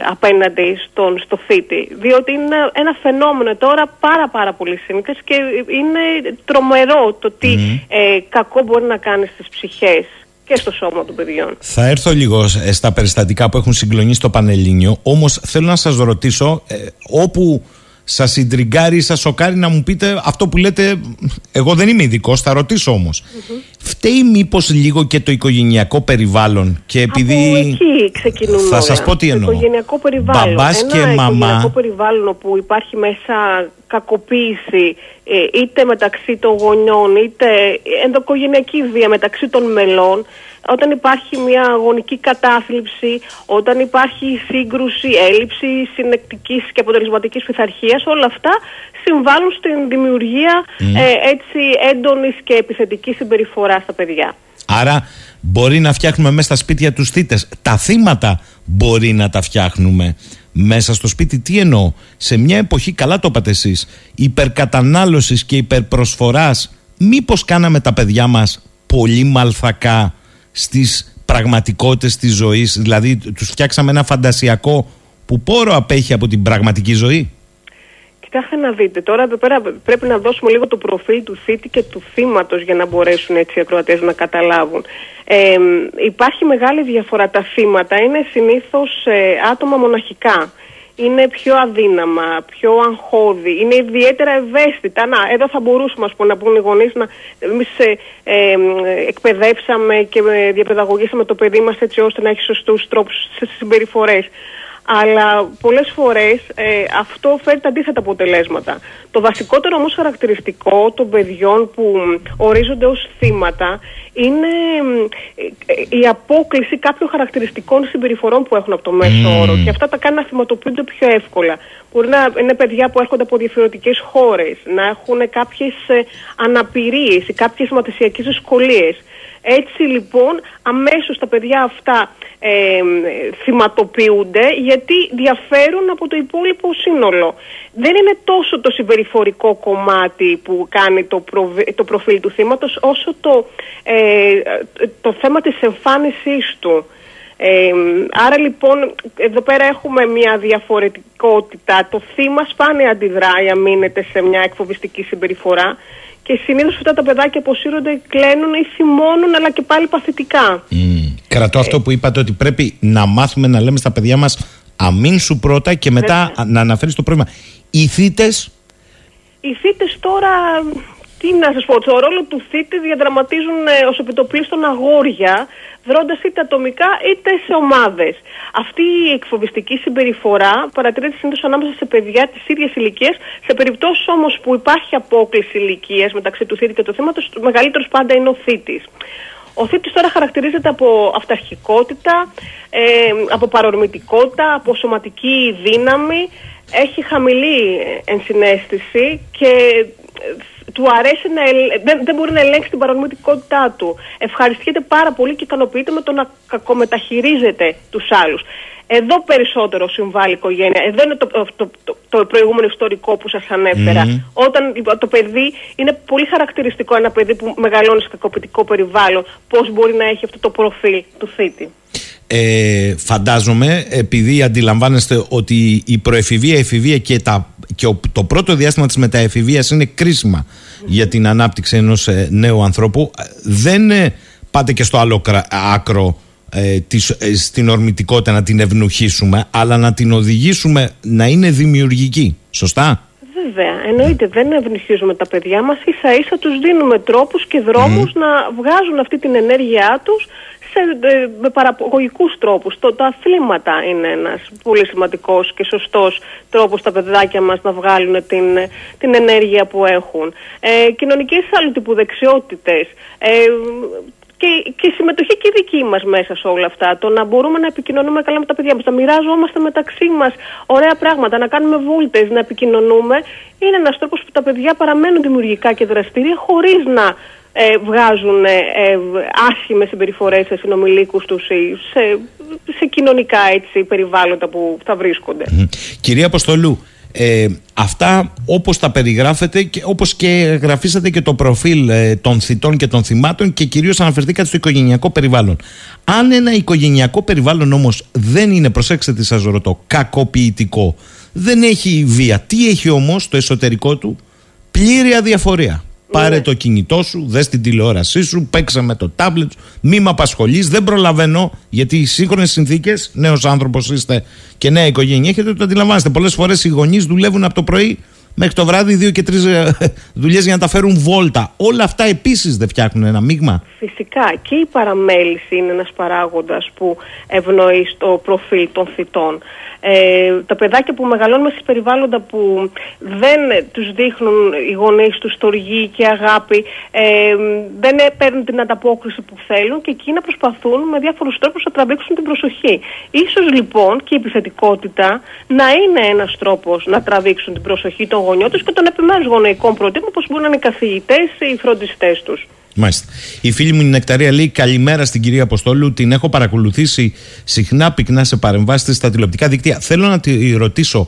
απέναντι στον, στο θήτη. Διότι είναι ένα φαινόμενο τώρα πάρα πάρα πολύ σύνηθες και είναι τρομερό το τι ε, κακό μπορεί να κάνεις στις ψυχές και στο σώμα των παιδιών. Θα έρθω λίγος ε, στα περιστατικά που έχουν συγκλονίσει το Πανελλήνιο. Όμως θέλω να σας ρωτήσω, ε, όπου σας συντριγκάρει ή σας σοκάρει να μου πείτε αυτό που λέτε. Εγώ δεν είμαι ειδικός, θα ρωτήσω όμως. Φταίει μήπως λίγο και το οικογενειακό περιβάλλον και επειδή. Από εκεί ξεκινούμε. Θα σας πω τι Το εννοώ. οικογενειακό περιβάλλον. Μπαμπάς Ένα και μαμά. οικογενειακό περιβάλλον όπου υπάρχει μέσα κακοποίηση ε, είτε μεταξύ των γονιών είτε ενδοκογενειακή βία μεταξύ των μελών όταν υπάρχει μια αγωνική κατάθλιψη, όταν υπάρχει σύγκρουση, έλλειψη συνεκτικής και αποτελεσματικής πειθαρχίας, όλα αυτά συμβάλλουν στην δημιουργία ε, έτσι έντονης και επιθετικής συμπεριφοράς στα παιδιά. Άρα μπορεί να φτιάχνουμε μέσα στα σπίτια τους θύτες. Τα θύματα μπορεί να τα φτιάχνουμε μέσα στο σπίτι. Τι εννοώ; Σε μια εποχή, καλά το είπατε εσείς, υπερκατανάλωσης και υπερπροσφοράς, μήπως κάναμε τα παιδιά μας πολύ μαλθακά; Στις πραγματικότητες της ζωής. Δηλαδή τους φτιάξαμε ένα φαντασιακό που πόρο απέχει από την πραγματική ζωή. Κοιτάξτε να δείτε, τώρα εδώ πέρα πρέπει να δώσουμε λίγο το προφίλ του θήτη και του θύματος για να μπορέσουν έτσι οι ακροατές να καταλάβουν. Ε, υπάρχει μεγάλη διαφορά. Τα θύματα είναι συνήθως ε, άτομα μοναχικά. Είναι πιο αδύναμα, πιο αγχώδη, είναι ιδιαίτερα ευαίσθητα. Να, εδώ θα μπορούσαμε ας πούμε, να πούν οι γονείς να εμείς ε, ε, εκπαιδεύσαμε και ε, διαπαιδαγωγήσαμε το παιδί μας έτσι ώστε να έχει σωστούς τρόπους στις συμπεριφορές αλλά πολλές φορές ε, αυτό φέρει τα αντίθετα αποτελέσματα. Το βασικότερο όμως χαρακτηριστικό των παιδιών που μ, ορίζονται ως θύματα είναι μ, ε, ε, η απόκληση κάποιων χαρακτηριστικών συμπεριφορών που έχουν από το μέσο Μμμ. όρο και αυτά τα κάνει να θυματοποιούνται πιο εύκολα. Μπορεί να είναι παιδιά που έρχονται από διαφορετικές χώρες, να έχουν κάποιες ε, αναπηρίες ή κάποιες μαθησιακές δυσκολίες. Έτσι λοιπόν αμέσως τα παιδιά αυτά ε, ε, θυματοποιούνται γιατί διαφέρουν από το υπόλοιπο σύνολο. Δεν είναι τόσο το συμπεριφορικό κομμάτι που κάνει το, προβ- το προφίλ του θύματος όσο το, ε, το θέμα της εμφάνισής του. Ε, άρα λοιπόν εδώ πέρα έχουμε μια διαφορετικότητα. Το θύμα σπάνια αντιδρά ή αμήνεται σε μια εκφοβιστική συμπεριφορά και συνήθως αυτά τα παιδάκια αποσύρονται, κλαίνουν ή θυμώνουν αλλά και πάλι παθητικά. Κρατώ αυτό που είπατε ότι πρέπει να μάθουμε να λέμε στα παιδιά μας αμήν σου πρώτα και μετά να αναφέρεις το πρόβλημα. Οι θύτες Οι θύτες τώρα, τι να σας πω, το ρόλο του θύτη διαδραματίζουν ε, ως επιτοπλίστων αγόρια, δρώντας είτε ατομικά είτε σε ομάδες. Αυτή η εκφοβιστική συμπεριφορά παρατηρείται συνήθως ανάμεσα σε παιδιά της ίδιας ηλικίας, σε περιπτώσεις όμως που υπάρχει απόκληση ηλικίας μεταξύ του θήτη και του θύματος, το μεγαλύτερος πάντα είναι ο θήτης. Ο θήτης τώρα χαρακτηρίζεται από αυταρχικότητα, ε, από παρορμητικότητα, από σωματική δύναμη, έχει χαμηλή ε, ενσυναίσθηση και ε, του αρέσει να ελ- δεν, δεν μπορεί να ελέγξει την παρορμητικότητά του. Ευχαριστιέται πάρα πολύ και ικανοποιείται με το να κακομεταχειρίζεται τους άλλους. Εδώ περισσότερο συμβάλλει η οικογένεια. Εδώ είναι το, το, το, το προηγούμενο ιστορικό που σας ανέφερα. Μμμ. Όταν λοιπόν, το παιδί είναι πολύ χαρακτηριστικό ένα παιδί που μεγαλώνει σε κακοποιητικό περιβάλλον, πώς μπορεί να έχει αυτό το προφίλ του θήτη. Ε, φαντάζομαι επειδή αντιλαμβάνεστε ότι η προεφηβεία, η εφηβεία και, τα, και ο- το πρώτο διάστημα της μεταεφηβείας είναι κρίσιμα για την ανάπτυξη ενός ε, νέου ανθρώπου ε, δεν ε, πάτε και στο άλλο κρα- άκρο ε, της, ε, στην ορμητικότητα να την ευνουχίσουμε αλλά να την οδηγήσουμε να είναι δημιουργική. Σωστά; Βέβαια, εννοείται δεν ευνηχίζουμε τα παιδιά μας, ίσα ίσα τους δίνουμε τρόπους και δρόμους να βγάζουν αυτή την ενέργειά τους σε, ε, με παραπογωγικούς τρόπους. Το, τα αθλήματα είναι ένας πολύ σημαντικός και σωστός τρόπος τα παιδάκια μας να βγάλουν την, την ενέργεια που έχουν. Ε, κοινωνικές άλλου τύπου δεξιότητες, ε, και, και η συμμετοχή και η δική μας μέσα σε όλα αυτά. Το να μπορούμε να επικοινωνούμε καλά με τα παιδιά μας, να μοιράζομαστε μεταξύ μας ωραία πράγματα, να κάνουμε βόλτες, να επικοινωνούμε, είναι ένας τρόπος που τα παιδιά παραμένουν δημιουργικά και δραστήρια χωρίς να ε, βγάζουν ε, ε, άσχημες συμπεριφορές σε συνομιλίκους τους ή σε, σε κοινωνικά έτσι, περιβάλλοντα που θα βρίσκονται. Κυρία Αποστολού, ε, αυτά όπως τα περιγράφετε και όπως και γραφήσατε και το προφίλ ε, των θητών και των θυμάτων και κυρίως αναφερθήκατε στο οικογενειακό περιβάλλον. Αν ένα οικογενειακό περιβάλλον όμως δεν είναι, προσέξτε τι σας ρωτώ, κακοποιητικό, δεν έχει βία. Τι έχει όμως το εσωτερικό του, πλήρη αδιαφορία. Πάρε το κινητό σου, δες την τηλεόρασή σου, παίξε με το τάμπλετ σου, μη με απασχολείς. Δεν προλαβαίνω, γιατί οι σύγχρονες συνθήκες, νέος άνθρωπος είστε και νέα οικογένεια έχετε, το αντιλαμβάνεστε. Πολλές φορές οι γονείς δουλεύουν από το πρωί μέχρι το βράδυ δύο και τρεις δουλειές για να τα φέρουν βόλτα. Όλα αυτά επίσης δεν φτιάχνουν ένα μείγμα. Φυσικά και η παραμέληση είναι ένας παράγοντας που ευνοεί στο προφίλ των θητών. Ε, τα παιδάκια που μεγαλώνουν σε περιβάλλοντα που δεν τους δείχνουν οι γονείς τους στοργή και αγάπη, ε, δεν παίρνουν την ανταπόκριση που θέλουν και εκείνα προσπαθούν με διάφορους τρόπους να τραβήξουν την προσοχή. Ίσως λοιπόν και η επιθετικότητα να είναι ένας τρόπος να τραβήξουν την προσοχή των γονιών τους και των επιμέρους γονεϊκών προτύπων όπως μπορούν να είναι οι καθηγητές ή οι φροντιστές τους. Μάλιστα. Η φίλη μου η Νεκταρία λέει καλημέρα στην κυρία Αποστόλου. Την έχω παρακολουθήσει συχνά πυκνά σε παρεμβάσεις στα τηλεοπτικά δίκτυα. Θέλω να τη ρωτήσω,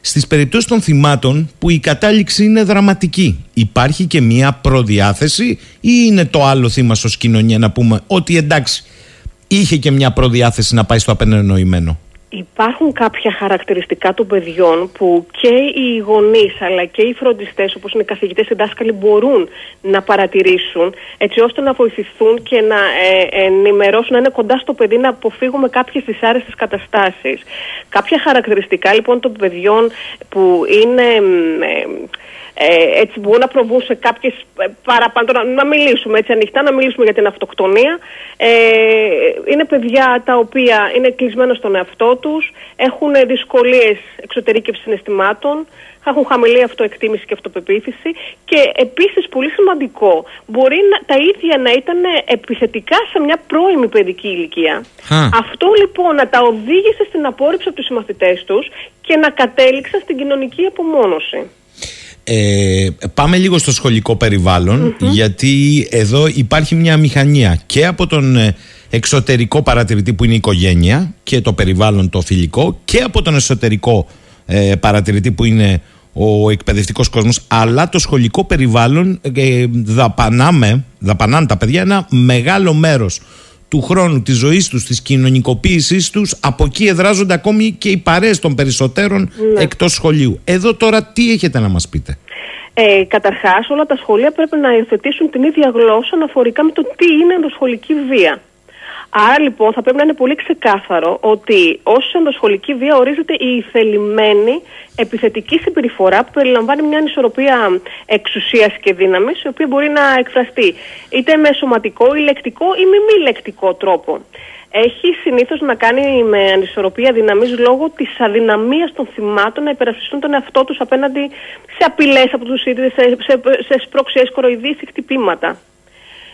στις περιπτώσεις των θυμάτων που η κατάληξη είναι δραματική, υπάρχει και μια προδιάθεση ή είναι το άλλο θύμα ως κοινωνία να πούμε ότι εντάξει, είχε και μια προδιάθεση να πάει στο απενενοημένο. Υπάρχουν κάποια χαρακτηριστικά των παιδιών που και οι γονείς αλλά και οι φροντιστές όπως είναι οι καθηγητές οι δάσκαλοι μπορούν να παρατηρήσουν έτσι ώστε να βοηθηθούν και να ε, ενημερώσουν, να είναι κοντά στο παιδί να αποφύγουμε κάποιες δυσάρεστες καταστάσεις. Κάποια χαρακτηριστικά λοιπόν των παιδιών που είναι... Ε, ε, έτσι μπορούν να προβούν σε κάποιες ε, παραπάνω, να, να μιλήσουμε έτσι ανοιχτά, να μιλήσουμε για την αυτοκτονία. Ε, είναι παιδιά τα οποία είναι κλεισμένα στον εαυτό τους, έχουν δυσκολίες εξωτερήκευσης συναισθημάτων, έχουν χαμηλή αυτοεκτίμηση και αυτοπεποίθηση και επίσης πολύ σημαντικό, μπορεί να, τα ίδια να ήταν επιθετικά σε μια πρώιμη παιδική ηλικία. Αυτό λοιπόν να τα οδήγησε στην απόρριψη από τους συμμαθητές τους και να κατέληξαν στην κοινωνική απομόνωση. Ε, πάμε λίγο στο σχολικό γιατί εδώ υπάρχει μια μηχανία και από τον ε, εξωτερικό παρατηρητή που είναι η οικογένεια και το περιβάλλον το φιλικό και από τον εσωτερικό ε, παρατηρητή που είναι ο εκπαιδευτικός κόσμος. Αλλά το σχολικό περιβάλλον ε, δαπανάμε, δαπανάνε τα παιδιά ένα μεγάλο μέρος του χρόνου, της ζωής τους, της κοινωνικοποίησής τους από εκεί εδράζονται ακόμη και οι παρέες των περισσότερων Ναι. εκτός σχολείου. Εδώ τώρα τι έχετε να μας πείτε; Ε, Καταρχάς, όλα τα σχολεία πρέπει να υιοθετήσουν την ίδια γλώσσα αναφορικά με το τι είναι ενδοσχολική βία. Άρα λοιπόν θα πρέπει να είναι πολύ ξεκάθαρο ότι ω ενδοσχολική βία ορίζεται η θελημένη επιθετική συμπεριφορά που περιλαμβάνει μια ανισορροπία εξουσίας και δύναμης η οποία μπορεί να εκφραστεί είτε με σωματικό ή λεκτικό ή με μη λεκτικό τρόπο. Έχει συνήθως να κάνει με ανισορροπία δύναμης λόγω της αδυναμίας των θυμάτων να υπερασπιστούν τον εαυτό τους απέναντι σε απειλές από τους ίδιους, σε, σε, σε σπρώξιε, κοροϊδίε ή χτυπήματα.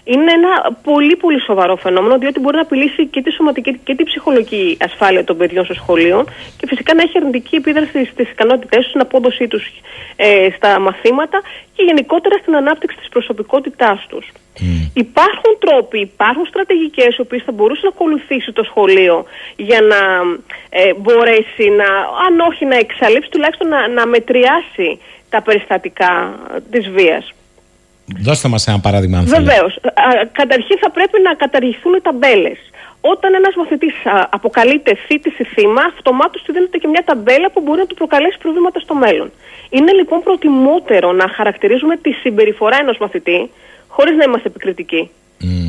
Είναι ένα πολύ πολύ σοβαρό φαινόμενο, διότι μπορεί να απειλήσει και τη σωματική και τη ψυχολογική ασφάλεια των παιδιών στο σχολείο και φυσικά να έχει αρνητική επίδραση στις ικανότητές τους, στην απόδοσή τους ε, στα μαθήματα και γενικότερα στην ανάπτυξη της προσωπικότητάς τους. Υπάρχουν τρόποι, υπάρχουν στρατηγικές οι οποίες θα μπορούσε να ακολουθήσει το σχολείο για να ε, μπορέσει να, αν όχι να εξαλείψει, τουλάχιστον να, να μετριάσει τα περιστατικά της βίας. Δώστε μας ένα παράδειγμα αν θέλετε. Βεβαίως. Καταρχήν θα πρέπει να καταργηθούν οι ταμπέλες. Όταν ένας μαθητής αποκαλείται θήτη ή θύμα, αυτομάτως του δίνεται και μια ταμπέλα που μπορεί να του προκαλέσει προβλήματα στο μέλλον. Είναι λοιπόν προτιμότερο να χαρακτηρίζουμε τη συμπεριφορά ενός μαθητή χωρίς να είμαστε επικριτικοί.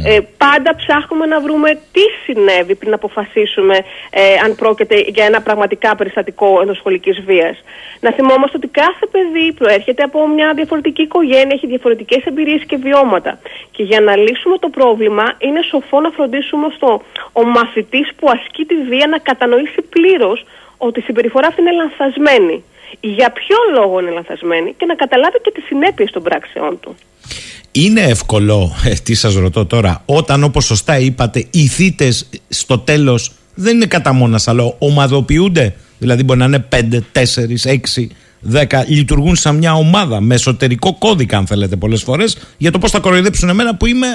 Ε, πάντα ψάχνουμε να βρούμε τι συνέβη πριν αποφασίσουμε ε, αν πρόκειται για ένα πραγματικά περιστατικό ενδοσχολική βίας. Να θυμόμαστε ότι κάθε παιδί προέρχεται από μια διαφορετική οικογένεια, έχει διαφορετικές εμπειρίες και βιώματα. Και για να λύσουμε το πρόβλημα, είναι σοφό να φροντίσουμε στο ο μαθητής που ασκεί τη βία να κατανοήσει πλήρως ότι η συμπεριφορά αυτή είναι λανθασμένη. Για ποιο λόγο είναι λανθασμένη και να καταλάβει και τις συνέπειες των πράξεών του. Είναι εύκολο, ε, τι σας ρωτώ τώρα, όταν όπως σωστά είπατε, οι θύτες στο τέλος δεν είναι κατά μόνας, αλλά ομαδοποιούνται; Δηλαδή μπορεί να είναι 5, 4, 6, 10, λειτουργούν σαν μια ομάδα με εσωτερικό κώδικα, αν θέλετε, πολλές φορές, για το πώς θα κοροϊδέψουν εμένα που είμαι,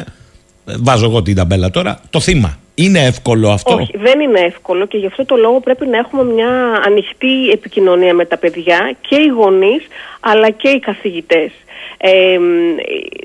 ε, βάζω εγώ την ταμπέλα τώρα, το θύμα. Είναι εύκολο αυτό; Όχι, δεν είναι εύκολο και γι' αυτό το λόγο πρέπει να έχουμε μια ανοιχτή επικοινωνία με τα παιδιά και οι γονείς αλλά και οι καθηγητές. Ε,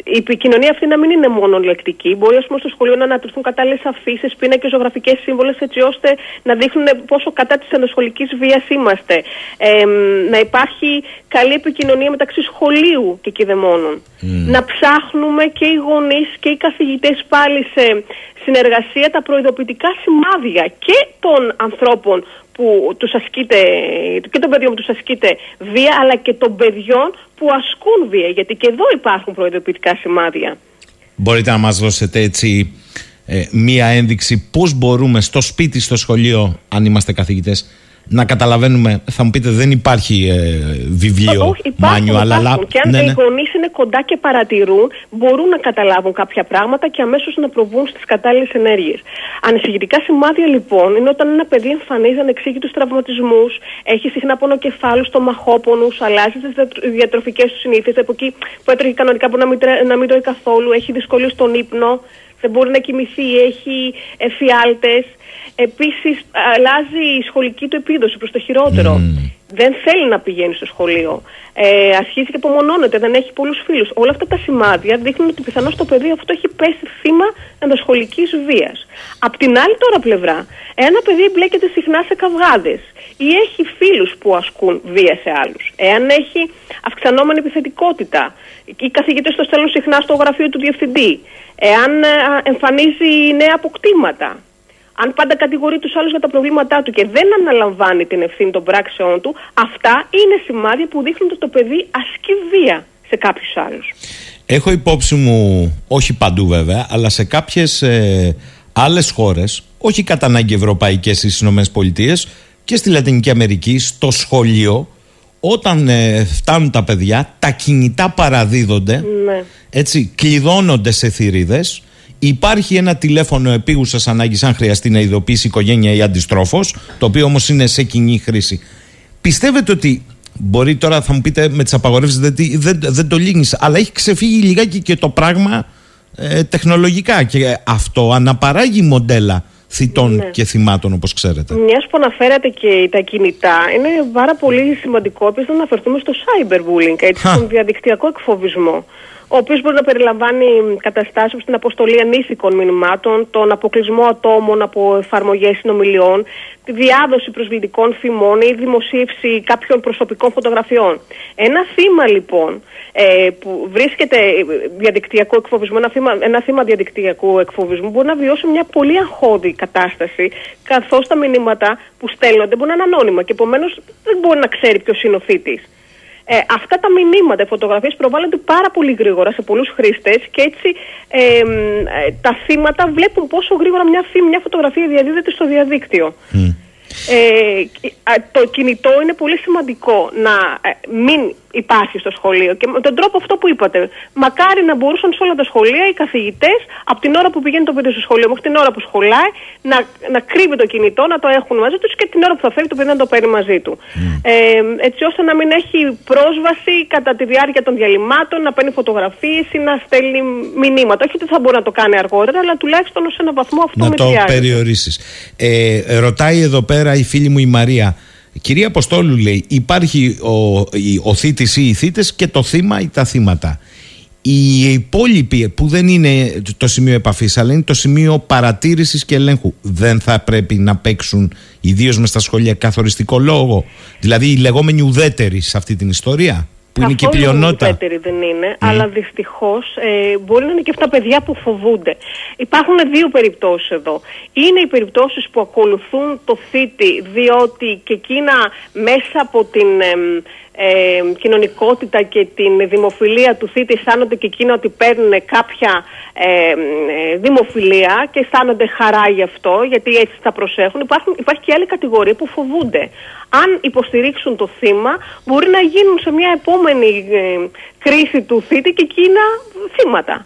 η επικοινωνία αυτή να μην είναι μόνο λεκτική. Μπορεί, ας πούμε, στο σχολείο να αναπτυχθούν κατάλληλες αφήσεις, πίνακες, ζωγραφικές σύμβολες, έτσι ώστε να δείχνουν πόσο κατά της ενδοσχολική βίας είμαστε. Ε, να υπάρχει καλή επικοινωνία μεταξύ σχολείου και κηδεμόνων. Να ψάχνουμε και οι γονείς και οι καθηγητές πάλι σε συνεργασία τα προειδοποιητικά σημάδια και των ανθρώπων που τους ασκείται, και των παιδιών που τους ασκείται βία, αλλά και των παιδιών που ασκούν βία, γιατί και εδώ υπάρχουν προειδοποιητικά σημάδια. Μπορείτε να μας δώσετε έτσι ε, μία ένδειξη πώς μπορούμε στο σπίτι, στο σχολείο, αν είμαστε καθηγητές, να καταλαβαίνουμε, θα μου πείτε δεν υπάρχει ε, βιβλίο, Όχι, υπάρχουν, αλλά... υπάρχουν. Και αν ναι, οι ναι. γονείς είναι κοντά και παρατηρούν, μπορούν να καταλάβουν κάποια πράγματα και αμέσως να προβούν στις κατάλληλες ενέργειες. Ανησυχητικά σημάδια λοιπόν είναι όταν ένα παιδί εμφανίζει ανεξήγητου τραυματισμούς, έχει συχνά πονοκεφάλους, στομαχόπονους, αλλάζει τις διατροφικές του συνήθειες. Από εκεί που έτρεχε κανονικά μπορεί να μην, τρέ- να μην τρώει καθόλου, έχει δυσκολίες στον ύπνο, δεν μπορεί να κοιμηθεί, έχει εφιάλτες. Επίσης αλλάζει η σχολική του επίδοση προς το χειρότερο. Δεν θέλει να πηγαίνει στο σχολείο. Ε, αρχίζει και απομονώνεται, δεν έχει πολλούς φίλους. Όλα αυτά τα σημάδια δείχνουν ότι πιθανώς το παιδί αυτό έχει πέσει θύμα ενδοσχολικής βίας. Απ' την άλλη τώρα πλευρά, ένα παιδί μπλέκεται συχνά σε καυγάδες ή έχει φίλους που ασκούν βία σε άλλους. Εάν έχει αυξανόμενη επιθετικότητα, οι καθηγητές το στέλνουν συχνά στο γραφείο του διευθυντή. Εάν ε, εμφανίζει νέα αποκτήματα, αν πάντα κατηγορεί τους άλλους για τα προβλήματά του και δεν αναλαμβάνει την ευθύνη των πράξεών του, αυτά είναι σημάδια που δείχνουν ότι το παιδί ασκεί βία σε κάποιους άλλους. Έχω υπόψη μου, όχι παντού βέβαια, αλλά σε κάποιες ε, άλλες χώρες, όχι κατά ανάγκη ευρωπαϊκές στις Ηνωμένες Πολιτείες και στη Λατινική Αμερική, στο σχολείο, όταν ε, φτάνουν τα παιδιά, τα κινητά παραδίδονται, Ναι. έτσι, κλειδώνονται σε θηρίδες, Υπάρχει ένα τηλέφωνο επίγουσας ανάγκης, αν χρειαστεί να ειδοποιήσει η οικογένεια ή αντιστρόφως, το οποίο όμως είναι σε κοινή χρήση. Πιστεύετε ότι μπορεί τώρα, θα μου πείτε με τις απαγορεύσεις δεν, δεν, δεν το λύνεις, αλλά έχει ξεφύγει λιγάκι και το πράγμα ε, τεχνολογικά και αυτό αναπαράγει μοντέλα θητών Ναι. και θυμάτων, όπως ξέρετε. Μιας που αναφέρατε και τα κινητά, είναι πάρα πολύ σημαντικό επίσης να αναφερθούμε στο cyberbullying, έτσι, στον διαδικτυακό εκφοβισμό. Ο οποίος μπορεί να περιλαμβάνει καταστάσεις όπως την αποστολή ανήθικων μηνυμάτων, τον αποκλεισμό ατόμων από εφαρμογές συνομιλιών, τη διάδοση προσβλητικών φημών ή δημοσίευση κάποιων προσωπικών φωτογραφιών. Ένα θύμα λοιπόν ε, που βρίσκεται ε, διαδικτυακό εκφοβισμό, ένα θύμα, ένα θύμα διαδικτυακού εκφοβισμού μπορεί να βιώσει μια πολύ αγχώδη κατάσταση, καθώς τα μηνύματα που στέλνονται μπορεί να είναι ανώνυμα και επομένως δεν μπορεί να ξέρει ποιος είναι ο θήτη. Ε, αυτά τα μηνύματα, οι φωτογραφίες προβάλλονται πάρα πολύ γρήγορα σε πολλούς χρήστες και έτσι ε, ε, τα θύματα βλέπουν πόσο γρήγορα μια, φήμη, μια φωτογραφία διαδίδεται στο διαδίκτυο. Ε, α, το κινητό είναι πολύ σημαντικό να ε, μην υπάρχει στο σχολείο και με τον τρόπο αυτό που είπατε. Μακάρι να μπορούσαν σε όλα τα σχολεία οι καθηγητές από την ώρα που πηγαίνει το παιδί στο σχολείο μέχρι την ώρα που σχολάει να, να κρύβει το κινητό, να το έχουν μαζί τους και την ώρα που θα φεύγει το παιδί να το παίρνει μαζί του. Ε, έτσι ώστε να μην έχει πρόσβαση κατά τη διάρκεια των διαλυμάτων, να παίρνει φωτογραφίες ή να στέλνει μηνύματα. Όχι ότι θα μπορεί να το κάνει αργότερα, αλλά τουλάχιστον ω ένα βαθμό αυτό να με το διάρκεια. περιορίσεις. Ε, ρωτάει εδώ πέρα η φίλη μου η Μαρία. Κυρία Αποστόλου λέει υπάρχει ο, η, ο θήτης ή οι θήτες και το θύμα ή τα θύματα. Οι υπόλοιποι που δεν είναι το σημείο επαφής αλλά είναι το σημείο παρατήρησης και ελέγχου δεν θα πρέπει να παίξουν ιδίως με στα σχολεία καθοριστικό λόγο. Δηλαδή οι λεγόμενοι ουδέτεροι σε αυτή την ιστορία που είναι και η Καθόλου πλειονότητα. ουδέτεροι δεν είναι, αλλά δυστυχώς ε, μπορεί να είναι και αυτά παιδιά που φοβούνται. Υπάρχουν δύο περιπτώσεις εδώ. Είναι οι περιπτώσεις που ακολουθούν το θήτη, διότι και εκείνα μέσα από την εμ, ε, κοινωνικότητα και την δημοφιλία του θήτη αισθάνονται και εκείνα ότι παίρνουν κάποια ε, ε, δημοφιλία και αισθάνονται χαρά γι' αυτό, γιατί έτσι θα προσέχουν. Υπάρχουν, υπάρχει και άλλη κατηγορία που φοβούνται. Αν υποστηρίξουν το θύμα, μπορεί να γίνουν σε μια επόμενη ε, κρίση του θήτη και εκείνα θύματα.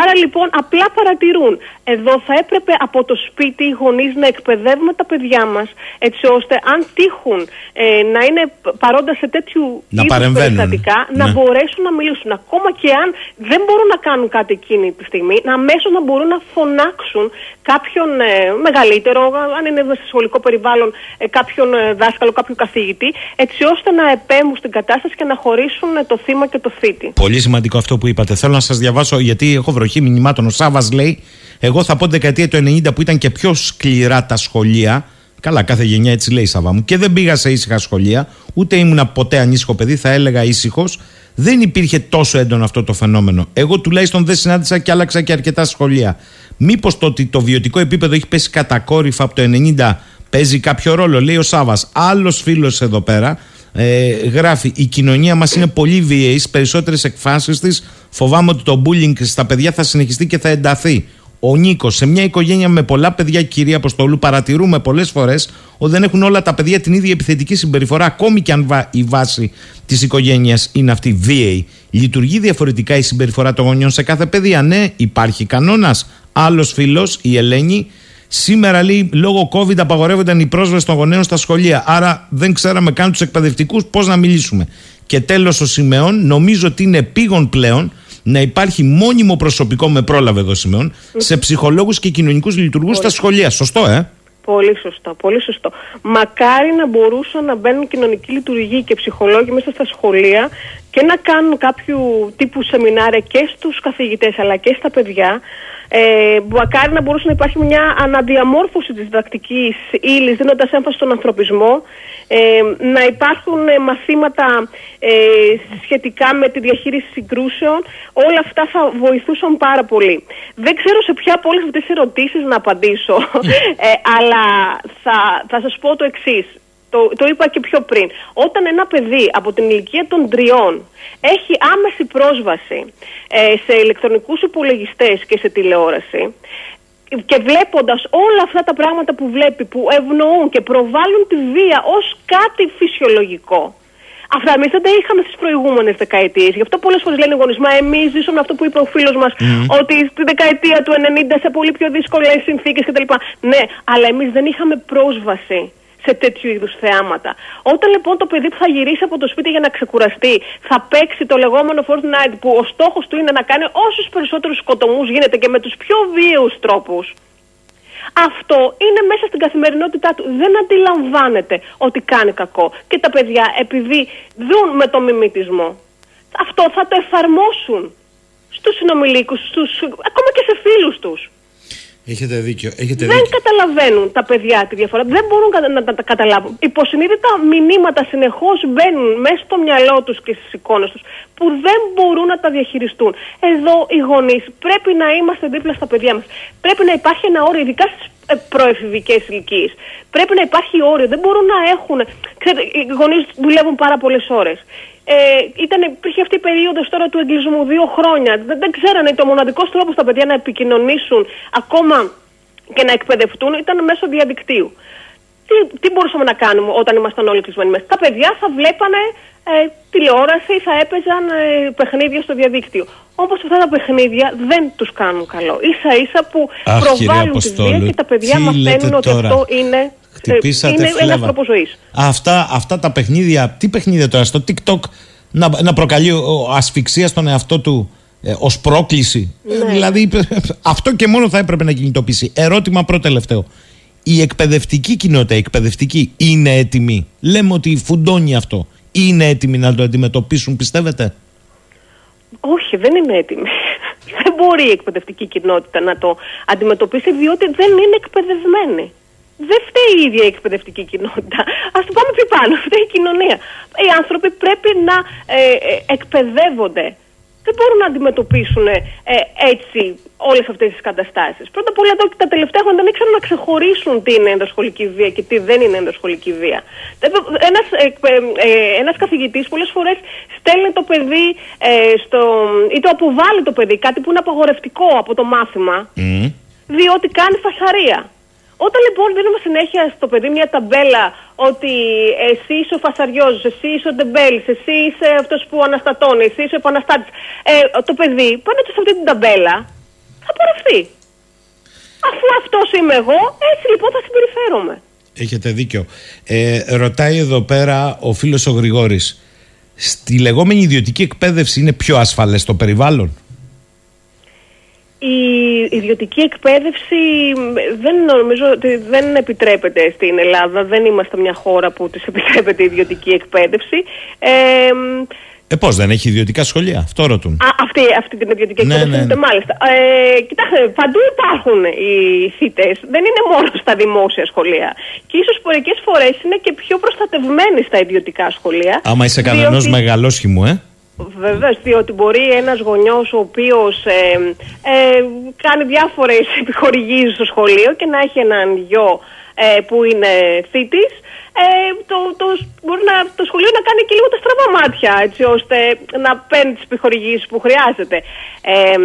Άρα λοιπόν απλά παρατηρούν. Εδώ θα έπρεπε από το σπίτι οι γονείς να εκπαιδεύουμε τα παιδιά μας, έτσι ώστε αν τύχουν ε, να είναι παρόντας σε τέτοιου Να είδους παρεμβαίνουν. περιστατικά, να Ναι. μπορέσουν να μιλήσουν. Ακόμα και αν δεν μπορούν να κάνουν κάτι εκείνη τη στιγμή, να αμέσως να μπορούν να φωνάξουν κάποιον ε, μεγαλύτερο, αν είναι σε σχολικό περιβάλλον, ε, κάποιον ε, δάσκαλο, κάποιον καθηγητή, έτσι ώστε να επέμβουν στην κατάσταση και να χωρίσουν ε, το θύμα και το θήτη. Πολύ σημαντικό αυτό που είπατε. Θέλω να σας διαβάσω, γιατί έχω βροχή μηνυμάτων. Ο Σάβα λέει: Εγώ θα πω την δεκαετία του 90 που ήταν και πιο σκληρά τα σχολεία. Καλά, κάθε γενιά έτσι λέει η Σάβα μου. Και δεν πήγα σε ήσυχα σχολεία, ούτε ήμουνα ποτέ ανήσυχο παιδί, θα έλεγα ήσυχος. Δεν υπήρχε τόσο έντονο αυτό το φαινόμενο. Εγώ τουλάχιστον δεν συνάντησα και άλλαξα και αρκετά σχολεία. Μήπως το ότι το βιωτικό επίπεδο έχει πέσει κατακόρυφα από το 90 παίζει κάποιο ρόλο, λέει ο Σάβας. Άλλος φίλος εδώ πέρα ε, γράφει: Η κοινωνία μας είναι πολύ βίαιης. Στι περισσότερες εκφάσεις της φοβάμαι ότι το bullying στα παιδιά θα συνεχιστεί και θα ενταθεί. Ο Νίκος, σε μια οικογένεια με πολλά παιδιά, κυρία Αποστολού, παρατηρούμε πολλές φορές ότι δεν έχουν όλα τα παιδιά την ίδια επιθετική συμπεριφορά, ακόμη και αν βα- η βάση της οικογένειας είναι αυτή βίαιη. Λειτουργεί διαφορετικά η συμπεριφορά των γονιών σε κάθε παιδεία. Ναι, υπάρχει κανόνας. Άλλος φίλος, η Ελένη, Σήμερα λέει λόγω COVID απαγορεύονταν η πρόσβαση των γονέων στα σχολεία. Άρα δεν ξέραμε καν τους εκπαιδευτικούς πώς να μιλήσουμε. Και τέλος ο Σιμεών, νομίζω ότι είναι επίγον πλέον να υπάρχει μόνιμο προσωπικό με πρόλαβε εδώ Σιμεών σε ψυχολόγους και κοινωνικούς λειτουργούς στα σχολεία. Σωστό, ε; Πολύ σωστό, πολύ σωστό. Μακάρι να μπορούσαν να μπαίνουν κοινωνικοί λειτουργοί και ψυχολόγοι μέσα στα σχολεία και να κάνουν κάποιο τύπου σεμινάρια και στους καθηγητές αλλά και στα παιδιά. Ε, μακάρι να μπορούσε να υπάρχει μια αναδιαμόρφωση της διδακτικής ύλης δίνοντας έμφαση στον ανθρωπισμό ε, να υπάρχουν ε, μαθήματα ε, σχετικά με τη διαχείριση συγκρούσεων όλα αυτά θα βοηθούσαν πάρα πολύ. Δεν ξέρω σε ποια από όλες αυτές τις ερωτήσεις να απαντήσω ε, αλλά θα, θα σας πω το εξής το, το είπα και πιο πριν. Όταν ένα παιδί από την ηλικία των τριών έχει άμεση πρόσβαση ε, σε ηλεκτρονικούς υπολογιστές και σε τηλεόραση και βλέποντας όλα αυτά τα πράγματα που βλέπει, που ευνοούν και προβάλλουν τη βία ως κάτι φυσιολογικό, Αυτά εμείς δεν τα είχαμε στις προηγούμενες δεκαετίες. Γι' αυτό πολλές φορές λένε οι γονείς, μα εμείς ζήσαμε αυτό που είπε ο φίλος μας, ότι στη δεκαετία του 90 σε πολύ πιο δύσκολες συνθήκες κτλ. Ναι, αλλά εμείς δεν είχαμε πρόσβαση σε τέτοιου είδους θεάματα. Όταν λοιπόν το παιδί που θα γυρίσει από το σπίτι για να ξεκουραστεί θα παίξει το λεγόμενο Fortnite που ο στόχος του είναι να κάνει όσους περισσότερους σκοτωμούς γίνεται και με τους πιο βίαιους τρόπους. Αυτό είναι μέσα στην καθημερινότητά του. Δεν αντιλαμβάνεται ότι κάνει κακό. Και τα παιδιά, επειδή δουν με το μιμητισμό, αυτό θα το εφαρμόσουν στους συνομιλίκους, στους, ακόμα και σε φίλους τους. Έχετε δίκιο. Έχετε Δεν δίκιο. καταλαβαίνουν τα παιδιά τη διαφορά. Δεν μπορούν κα- να, τα- τα καταλάβουν. Υποσυνείδητα μηνύματα συνεχώς μπαίνουν μέσα στο μυαλό τους και στις εικόνες τους που δεν μπορούν να τα διαχειριστούν. Εδώ οι γονείς πρέπει να είμαστε δίπλα στα παιδιά μας. Πρέπει να υπάρχει ένα όριο, ειδικά στις προεφηβικές ηλικίες. Πρέπει να υπάρχει όριο. Δεν μπορούν να έχουν. Ξέρετε, οι γονείς δουλεύουν πάρα πολλές ώρες. Ε, ήταν, υπήρχε αυτή η περίοδος τώρα του εγκλισμού δύο χρόνια. Δεν, δεν ξέρανε το μοναδικός τρόπος τα παιδιά να επικοινωνήσουν ακόμα και να εκπαιδευτούν ήταν μέσω διαδικτύου. Τι, τι μπορούσαμε να κάνουμε όταν ήμασταν όλοι κλεισμένοι μέσα. Τα παιδιά θα βλέπανε ε, τηλεόραση, θα έπαιζαν ε, παιχνίδια στο διαδίκτυο. Όμως αυτά τα παιχνίδια δεν τους κάνουν καλό. Ίσα ίσα που Αχ, κυρία προβάλλουν τη βία Αποστόλου, και τα παιδιά τι μαθαίνουν λέτε ότι τώρα; αυτό είναι, ε, Χτυπήσατε είναι ένας φλέβα. τρόπος ζωής. Αυτά, αυτά τα παιχνίδια, τι παιχνίδια τώρα στο TikTok να, να προκαλεί ο, ασφυξία στον εαυτό του ε, ως πρόκληση. Ε, δηλαδή αυτό και μόνο θα έπρεπε να κινητοποιήσει. Ερώτημα πρώτο τελευταίο. Η εκπαιδευτική κοινότητα, η εκπαιδευτική είναι έτοιμη; Λέμε ότι φουντώνει αυτό. Είναι έτοιμοι να το αντιμετωπίσουν, πιστεύετε; Όχι, δεν είναι έτοιμη. Δεν μπορεί η εκπαιδευτική κοινότητα να το αντιμετωπίσει διότι δεν είναι εκπαιδευμένη. Δεν φταίει η ίδια η εκπαιδευτική κοινότητα. Α το πάμε πιο πάνω. Φταίει η κοινωνία. Οι άνθρωποι πρέπει να ε, ε, εκπαιδεύονται. Δεν μπορούν να αντιμετωπίσουν ε, έτσι όλες αυτές τις καταστάσεις. Πρώτα απ' όλα εδώ και τα τελευταία χρόνια δεν ήξεραν να ξεχωρίσουν τι είναι ενδοσχολική βία και τι δεν είναι ενδοσχολική βία. Ένας ένας καθηγητής πολλές φορές στέλνει το παιδί ε, στο, ή το αποβάλλει το παιδί, κάτι που είναι απαγορευτικό από το μάθημα, διότι κάνει φασαρία. Όταν λοιπόν δίνουμε συνέχεια στο παιδί μια ταμπέλα ότι εσύ είσαι ο φασαριός, εσύ είσαι ο ντεμπέλης, εσύ είσαι αυτός που αναστατώνει, εσύ είσαι ο επαναστάτης, ε, το παιδί πάνω σε αυτή την ταμπέλα θα πορευτεί. Αφού αυτός είμαι εγώ, έτσι λοιπόν θα συμπεριφέρομαι. Έχετε δίκιο. Ε, ρωτάει εδώ πέρα ο φίλος ο Γρηγόρης. Στη λεγόμενη ιδιωτική εκπαίδευση είναι πιο ασφαλές το περιβάλλον; Η ιδιωτική εκπαίδευση μ, δεν νομίζω ότι δεν επιτρέπεται στην Ελλάδα. Δεν είμαστε μια χώρα που της επιτρέπεται η ιδιωτική εκπαίδευση. Ε, μ, Ε, πώς δεν έχει ιδιωτικά σχολεία, αυτό ρωτούν. Α, αυτή, αυτή την ιδιωτική Ναι, εκπαίδευση, ναι, ναι. μάλιστα. Ε, κοιτάξτε, παντού υπάρχουν οι θήτες. Δεν είναι μόνο στα δημόσια σχολεία. Και ίσως μερικές φορές είναι και πιο προστατευμένοι στα ιδιωτικά σχολεία. Άμα είσαι κανένας διότι- μεγαλόσχημο, ε. Βεβαίω, διότι μπορεί ένας γονιός ο οποίος ε, ε, κάνει διάφορες επιχορηγήσεις στο σχολείο και να έχει έναν γιο ε, που είναι θήτης, ε, το, το, μπορεί να, το σχολείο να κάνει και λίγο τα στραβά μάτια, έτσι ώστε να παίρνει τις επιχορηγήσεις που χρειάζεται. Ε,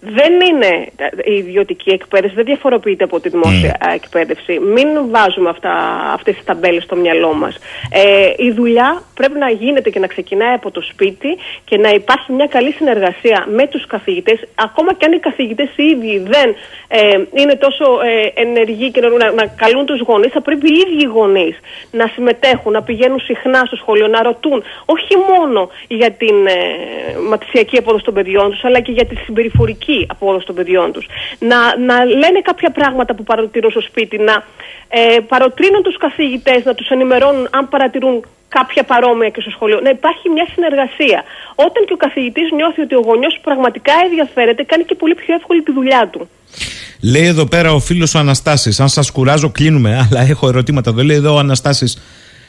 δεν είναι η ιδιωτική εκπαίδευση, δεν διαφοροποιείται από τη δημόσια εκπαίδευση. Μην βάζουμε αυτά, αυτές τις ταμπέλες στο μυαλό μας. Ε, η δουλειά πρέπει να γίνεται και να ξεκινάει από το σπίτι και να υπάρχει μια καλή συνεργασία με τους καθηγητές, ακόμα και αν οι καθηγητές οι ίδιοι δεν ε, είναι τόσο ε, ενεργοί και να, να, να καλούν τους γονείς, θα πρέπει οι ίδιοι οι γονείς να συμμετέχουν, να πηγαίνουν συχνά στο σχολείο, να ρωτούν όχι μόνο για την ε, μαθησιακή απόδοση των παιδιών τους, αλλά και για τη συμπεριφορική απόδοση των παιδιών τους. Να, να λένε κάποια πράγματα που παρατηρούν στο σπίτι, να ε, παροτρύνουν τους καθηγητές, να τους ενημερώνουν αν παρατηρούν κάποια παρόμοια και στο σχολείο. Να υπάρχει μια συνεργασία. Όταν και ο καθηγητής νιώθει ότι ο γονιός πραγματικά ενδιαφέρεται, κάνει και πολύ πιο εύκολη τη δουλειά του. Λέει εδώ πέρα ο φίλος ο Αναστάσης, αν σας κουράζω κλείνουμε, αλλά έχω ερωτήματα εδώ. Λέει εδώ ο Αναστάσης,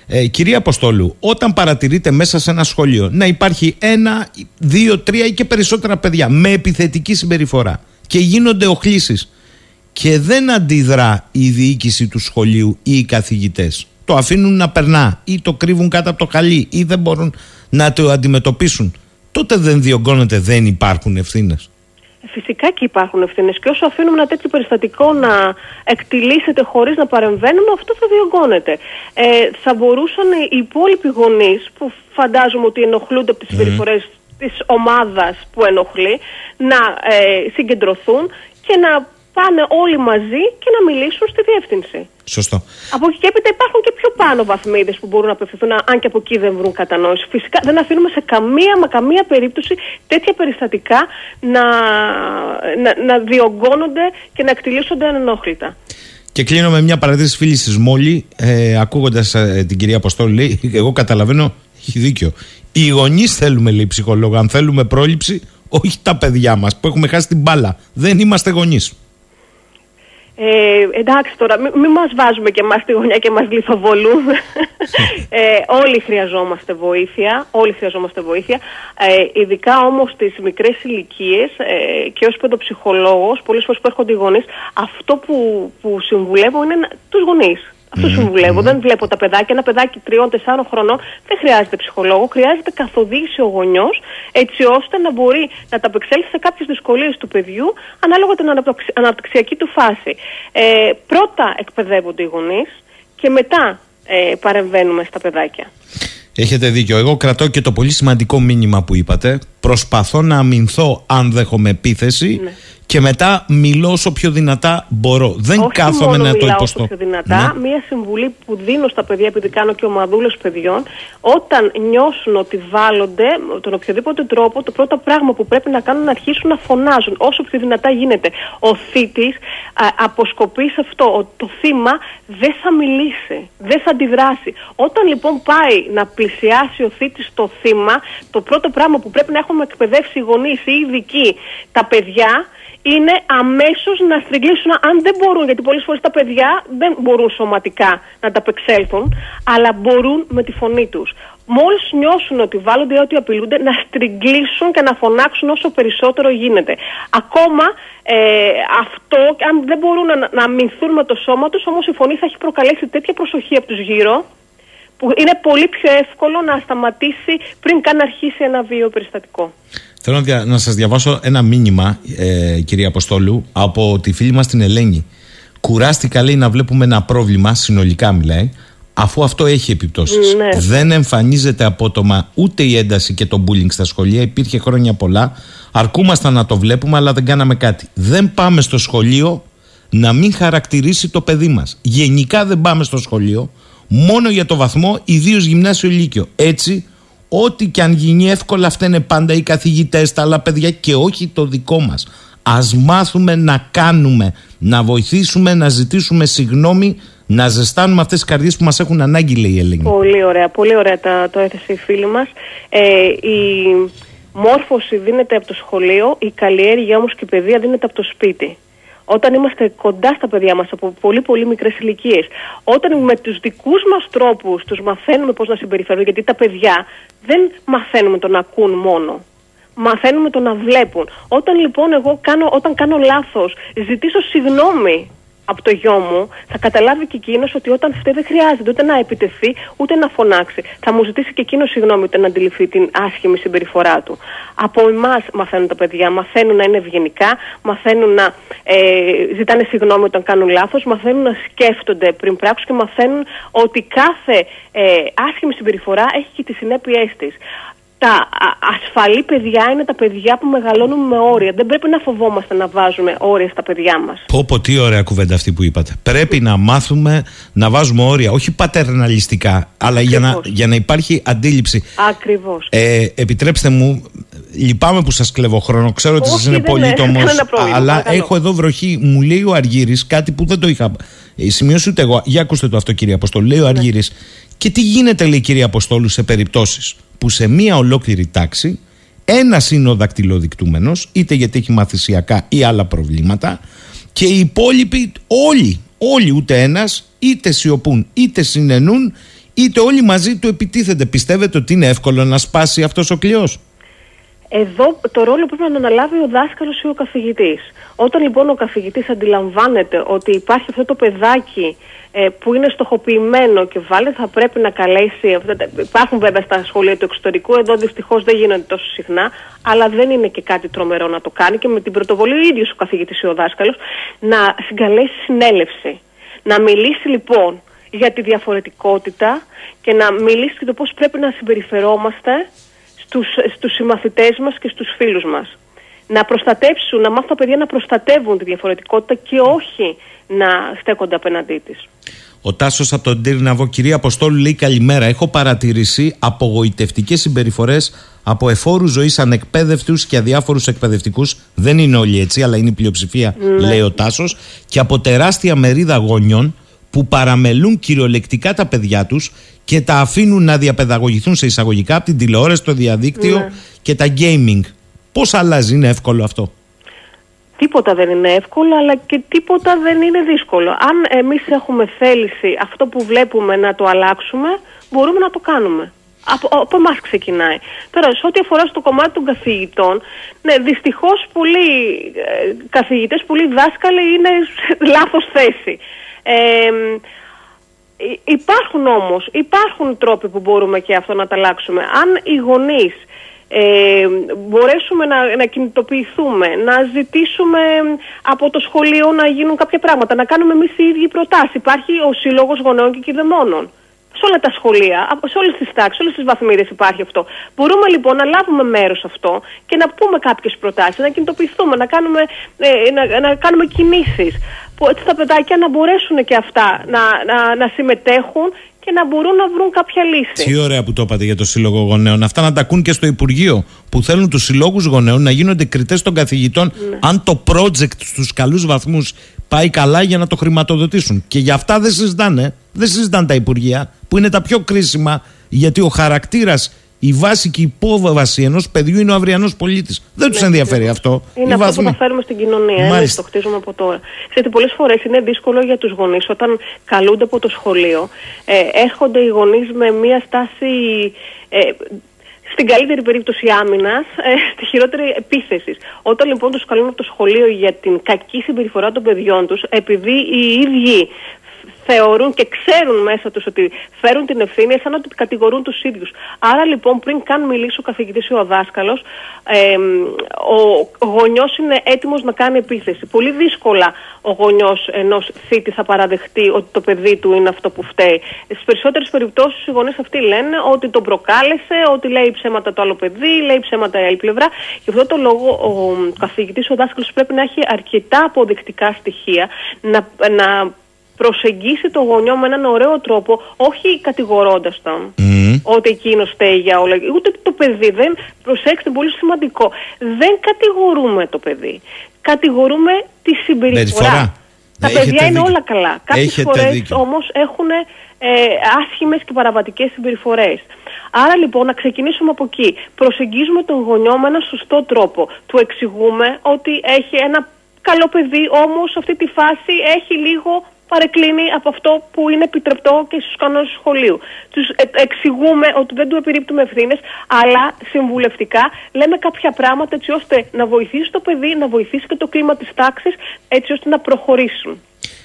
ε, κυρία Αποστόλου, όταν παρατηρείτε μέσα σε ένα σχολείο να υπάρχει ένα, δύο, τρία ή και περισσότερα παιδιά με επιθετική συμπεριφορά και γίνονται οχλήσεις και δεν αντιδρά η διοίκηση του σχολείου ή οι καθηγητές, το αφήνουν να περνά ή το κρύβουν κάτω από το χαλί ή δεν μπορούν να το αντιμετωπίσουν, τότε δεν διωγγώνεται, δεν υπάρχουν ευθύνες. Φυσικά και υπάρχουν ευθύνες. Και όσο αφήνουμε ένα τέτοιο περιστατικό να εκτιλήσεται χωρίς να παρεμβαίνουμε, αυτό θα διωγγώνεται. Ε, θα μπορούσαν οι υπόλοιποι γονείς, που φαντάζομαι ότι ενοχλούνται από τις συμπεριφορές της ομάδας που ενοχλεί, να ε, συγκεντρωθούν και να πάνε όλοι μαζί και να μιλήσουν στη διεύθυνση. Σωστό. Από εκεί και έπειτα υπάρχουν και πιο πάνω βαθμίδες που μπορούν να απευθυνθούν, αν και από εκεί δεν βρουν κατανόηση. Φυσικά δεν αφήνουμε σε καμία, μα καμία περίπτωση τέτοια περιστατικά να, να, να διωγγώνονται και να εκτιλήσονται ανενόχλητα. Και κλείνω με μια παρατήρηση φίλης της Μόλι, ε, ακούγοντας την κυρία Αποστόλη, λέει: Εγώ καταλαβαίνω, έχει δίκιο. Οι γονείς θέλουμε, λέει ψυχολόγο, αν θέλουμε πρόληψη, όχι τα παιδιά μας που έχουμε χάσει την μπάλα. Δεν είμαστε γονείς. Ε, εντάξει τώρα, μην μη μας βάζουμε και εμάς στη γωνιά και μας γλυφοβολούν. ε, όλοι χρειαζόμαστε βοήθεια, όλοι χρειαζόμαστε βοήθεια. Ε, ειδικά όμως στις μικρές ηλικίες ε, και ως παιδοψυχολόγος, πολλές φορές που έρχονται οι γονείς, αυτό που, που συμβουλεύω είναι να, τους γονείς. Αυτό συμβουλεύω. Δεν βλέπω τα παιδάκια. Ένα παιδάκι τριών-τεσσάρων χρονών δεν χρειάζεται ψυχολόγο. Χρειάζεται καθοδήγηση ο γονιός, έτσι ώστε να μπορεί να ταπεξέλθει σε κάποιες δυσκολίες του παιδιού ανάλογα την αναπτυξ- αναπτυξιακή του φάση. Ε, πρώτα εκπαιδεύονται οι γονείς και μετά ε, παρεμβαίνουμε στα παιδάκια. Έχετε δίκιο. Εγώ κρατώ και το πολύ σημαντικό μήνυμα που είπατε. Προσπαθώ να αμυνθώ αν δέχομαι επίθεση και μετά μιλώ όσο πιο δυνατά μπορώ. Δεν Όχι κάθομαι μόνο να το μιλάω υποστώ. όσο πιο δυνατά, μία συμβουλή που δίνω στα παιδιά, επειδή κάνω και ομαδούλες παιδιών, όταν νιώσουν ότι βάλλονται με τον οποιοδήποτε τρόπο, το πρώτο πράγμα που πρέπει να κάνουν είναι να αρχίσουν να φωνάζουν όσο πιο δυνατά γίνεται. Ο θήτης α, αποσκοπείς σε αυτό, ότι το θύμα δεν θα μιλήσει, δεν θα αντιδράσει. Όταν λοιπόν πάει να πλησιάσει ο θήτης το θύμα, το πρώτο πράγμα που πρέπει να έχουμε εκπαιδεύσει οι γονείς ή οι ειδικοί, τα παιδιά, είναι αμέσως να στριγκλίσουν αν δεν μπορούν, γιατί πολλές φορές τα παιδιά δεν μπορούν σωματικά να τα απεξέλθουν, αλλά μπορούν με τη φωνή τους. Μόλις νιώσουν ότι βάλλονται ή ότι απειλούνται, να στριγκλίσουν και να φωνάξουν όσο περισσότερο γίνεται. Ακόμα ε, αυτό, αν δεν μπορούν να, να αμυνθούν με το σώμα τους, όμως η φωνή θα έχει προκαλέσει τέτοια προσοχή από τους γύρω, που είναι πολύ πιο εύκολο να σταματήσει πριν καν αρχίσει ένα βίο περιστατικό. Θέλω να, δια- να σας διαβάσω ένα μήνυμα, ε, κυρία Αποστόλου, από τη φίλη μας την Ελένη. Κουράστηκα, λέει, να βλέπουμε ένα πρόβλημα, συνολικά μιλάει, αφού αυτό έχει επιπτώσεις. Ναι. Δεν εμφανίζεται απότομα ούτε η ένταση και το bullying στα σχολεία. Υπήρχε χρόνια πολλά. Αρκούμασταν να το βλέπουμε, αλλά δεν κάναμε κάτι. Δεν πάμε στο σχολείο, να μην χαρακτηρίσει το παιδί μας. Γενικά δεν πάμε στο σχολείο, μόνο για το βαθμό, ιδίως γυμνάσιο λύκειο. Έτσι, ό,τι και αν γίνει εύκολα φταίνε πάντα οι καθηγητές, τα άλλα παιδιά και όχι το δικό μας. Ας μάθουμε να κάνουμε, να βοηθήσουμε, να ζητήσουμε συγγνώμη, να ζεστάνουμε αυτές τις καρδιές που μας έχουν ανάγκη λέει η Ελένη. Πολύ ωραία, πολύ ωραία τα, το έθεσε η φίλη μας. Ε, η μόρφωση δίνεται από το σχολείο, η καλλιέργεια όμως και η παιδεία δίνεται από το σπίτι. Όταν είμαστε κοντά στα παιδιά μας από πολύ πολύ μικρές ηλικίες. Όταν με τους δικούς μας τρόπους τους μαθαίνουμε πώς να συμπεριφέρουν, γιατί τα παιδιά δεν μαθαίνουμε το να ακούν μόνο. Μαθαίνουμε το να βλέπουν. Όταν λοιπόν εγώ κάνω, όταν κάνω λάθος, ζητήσω συγγνώμη από το γιο μου, θα καταλάβει και εκείνος ότι όταν φταίει δεν χρειάζεται ούτε να επιτεθεί ούτε να φωνάξει. Θα μου ζητήσει και εκείνος συγγνώμη ούτε να αντιληφθεί την άσχημη συμπεριφορά του. Από εμάς μαθαίνουν τα παιδιά, μαθαίνουν να είναι ευγενικά, μαθαίνουν να ε, ζητάνε συγγνώμη όταν κάνουν λάθος, μαθαίνουν να σκέφτονται πριν πράξουν και μαθαίνουν ότι κάθε ε, άσχημη συμπεριφορά έχει και τις συνέπειές της τα ασφαλή παιδιά είναι τα παιδιά που μεγαλώνουν με όρια. Δεν πρέπει να φοβόμαστε να βάζουμε όρια στα παιδιά μας. Πω πω τι ωραία κουβέντα αυτή που είπατε. Πρέπει να μάθουμε να βάζουμε όρια, όχι πατερναλιστικά, αλλά για να, για να υπάρχει αντίληψη. Ακριβώς. Ε, επιτρέψτε μου, λυπάμαι που σας κλεβω χρόνο. Ξέρω ότι σας είναι πολύ τομό. Αλλά παρακαλώ. έχω εδώ βροχή. Μου λέει ο Αργύρης κάτι που δεν το είχα ε, σημειώσει ούτε εγώ. Για ακούστε το αυτό, κύριε Αποστολή. Λέει ο Αργύρης. Ναι. Και τι γίνεται, λέει η κυρία Αποστόλου, σε περιπτώσεις που σε μία ολόκληρη τάξη ένας είναι ο δακτυλοδεικτούμενος, είτε γιατί έχει μαθησιακά ή άλλα προβλήματα, και οι υπόλοιποι όλοι, όλοι ούτε ένας, είτε σιωπούν είτε συνενούν, είτε όλοι μαζί του επιτίθενται. Πιστεύετε ότι είναι εύκολο να σπάσει αυτός ο κλειός; Εδώ το ρόλο πρέπει να αναλάβει ο δάσκαλος ή ο καθηγητής. Όταν λοιπόν ο καθηγητής αντιλαμβάνεται ότι υπάρχει αυτό το παιδάκι ε, που είναι στοχοποιημένο και βάλε θα πρέπει να καλέσει. Υπάρχουν βέβαια στα σχολεία του εξωτερικού, εδώ δυστυχώς δεν γίνονται τόσο συχνά, αλλά δεν είναι και κάτι τρομερό να το κάνει και με την πρωτοβολία ο ίδιος ο καθηγητής ή ο δάσκαλος να συγκαλέσει συνέλευση. Να μιλήσει λοιπόν για τη διαφορετικότητα και να μιλήσει για το πώς πρέπει να συμπεριφερόμαστε στους, στους συμμαθητές μας και στους φίλους μας. Να προστατεύσουν, να μάθουν τα παιδιά να προστατεύουν τη διαφορετικότητα και όχι να στέκονται απέναντί της. Ο Τάσος από τον Τύρναβο, κυρία Αποστόλου, λέει καλημέρα. Έχω παρατηρήσει απογοητευτικές συμπεριφορές από εφόρους ζωής ανεκπαίδευτους και αδιάφορους εκπαιδευτικούς. Δεν είναι όλοι έτσι, αλλά είναι η πλειοψηφία, ναι. λέει ο Τάσος. Και από τεράστια μερίδα γονιών που παραμελούν κυριολεκτικά τα παιδιά τους και τα αφήνουν να διαπαιδαγωγηθούν σε εισαγωγικά από την τηλεόραση, το διαδίκτυο ναι. και τα gaming. Πώς αλλάζει, είναι εύκολο αυτό; Τίποτα δεν είναι εύκολο, αλλά και τίποτα δεν είναι δύσκολο. Αν εμείς έχουμε θέληση αυτό που βλέπουμε να το αλλάξουμε, μπορούμε να το κάνουμε. Από, από εμάς ξεκινάει. Τώρα, σε ό,τι αφορά στο κομμάτι των καθηγητών, ναι, δυστυχώς πολλοί ε, καθηγητές, πολλοί δάσκαλοι είναι σε λάθος θέση. Ε, υπάρχουν όμως, υπάρχουν τρόποι που μπορούμε και αυτό να τα αλλάξουμε. Αν οι γονείς ε, μπορέσουμε να, να κινητοποιηθούμε, να ζητήσουμε από το σχολείο να γίνουν κάποια πράγματα, να κάνουμε εμείς οι ίδιοι προτάσεις. Υπάρχει ο Σύλλογος Γονέων και Κηδεμόνων. Σε όλα τα σχολεία, σε όλες τις τάξεις, σε όλες τις βαθμίδες υπάρχει αυτό. Μπορούμε λοιπόν να λάβουμε μέρος σε αυτό και να πούμε κάποιες προτάσεις, να κινητοποιηθούμε, να κάνουμε, ε, να, να κάνουμε κινήσεις. Που έτσι τα παιδάκια να μπορέσουν και αυτά να, να, να συμμετέχουν και να μπορούν να βρουν κάποια λύση. Τι ωραία που το είπατε για το Σύλλογο Γονέων. Αυτά να τα ακούν και στο Υπουργείο που θέλουν τους συλλόγους γονέων να γίνονται κριτές των καθηγητών ναι. αν το project στους καλούς βαθμούς πάει καλά για να το χρηματοδοτήσουν. Και για αυτά δεν συζητάνε. Δεν συζητάνε τα Υπουργεία που είναι τα πιο κρίσιμα γιατί ο χαρακτήρας η βάση και η υπόβαση ενός παιδιού είναι ο αυριανός πολίτης. Δεν τους ναι, ενδιαφέρει αυτό. Είναι αυτό που θα φέρουμε στην κοινωνία. Εμεί το χτίζουμε από τώρα. Ξέρετε, πολλές φορές είναι δύσκολο για τους γονείς όταν καλούνται από το σχολείο. Ε, έρχονται οι γονείς με μια στάση. Ε, στην καλύτερη περίπτωση άμυνας, ε, στη χειρότερη επίθεσης. Όταν λοιπόν τους καλούν από το σχολείο για την κακή συμπεριφορά των παιδιών τους, επειδή οι ίδιοι θεωρούν και ξέρουν μέσα τους ότι φέρουν την ευθύνη σαν ότι κατηγορούν τους ίδιους. Άρα λοιπόν πριν καν μιλήσει ο καθηγητής ή ο δάσκαλος, ε, ο γονιός είναι έτοιμος να κάνει επίθεση. Πολύ δύσκολα ο γονιός ενός θήτη θα παραδεχτεί ότι το παιδί του είναι αυτό που φταίει. Στις περισσότερες περιπτώσεις οι γονείς αυτοί λένε ότι τον προκάλεσε, ότι λέει ψέματα το άλλο παιδί, λέει ψέματα η άλλη πλευρά. Γι' αυτό το λόγο ο καθηγητής, ο δάσκαλος πρέπει να έχει αρκετά αποδεικτικά στοιχεία, να, να προσεγγίσει το γονιό με έναν ωραίο τρόπο, όχι κατηγορώντας τον ότι εκείνο φταίει για όλα. Ούτε το παιδί δεν, προσέξτε, πολύ σημαντικό. Δεν κατηγορούμε το παιδί. Κατηγορούμε τη συμπεριφορά. Τα παιδιά είναι όλα καλά. Κάποιες φορές όμως έχουν ε, άσχημες και παραβατικές συμπεριφορές. Άρα λοιπόν να ξεκινήσουμε από εκεί. Προσεγγίζουμε τον γονιό με έναν σωστό τρόπο. Του εξηγούμε ότι έχει ένα καλό παιδί, όμως σε αυτή τη φάση έχει λίγο παρεκκλίνει από αυτό που είναι επιτρεπτό και στους κανόνες του σχολείου. Τους ε, εξηγούμε ότι δεν του επιρρύπτουμε ευθύνες, αλλά συμβουλευτικά λέμε κάποια πράγματα έτσι ώστε να βοηθήσει το παιδί, να βοηθήσει και το κλίμα της τάξης, έτσι ώστε να προχωρήσουν.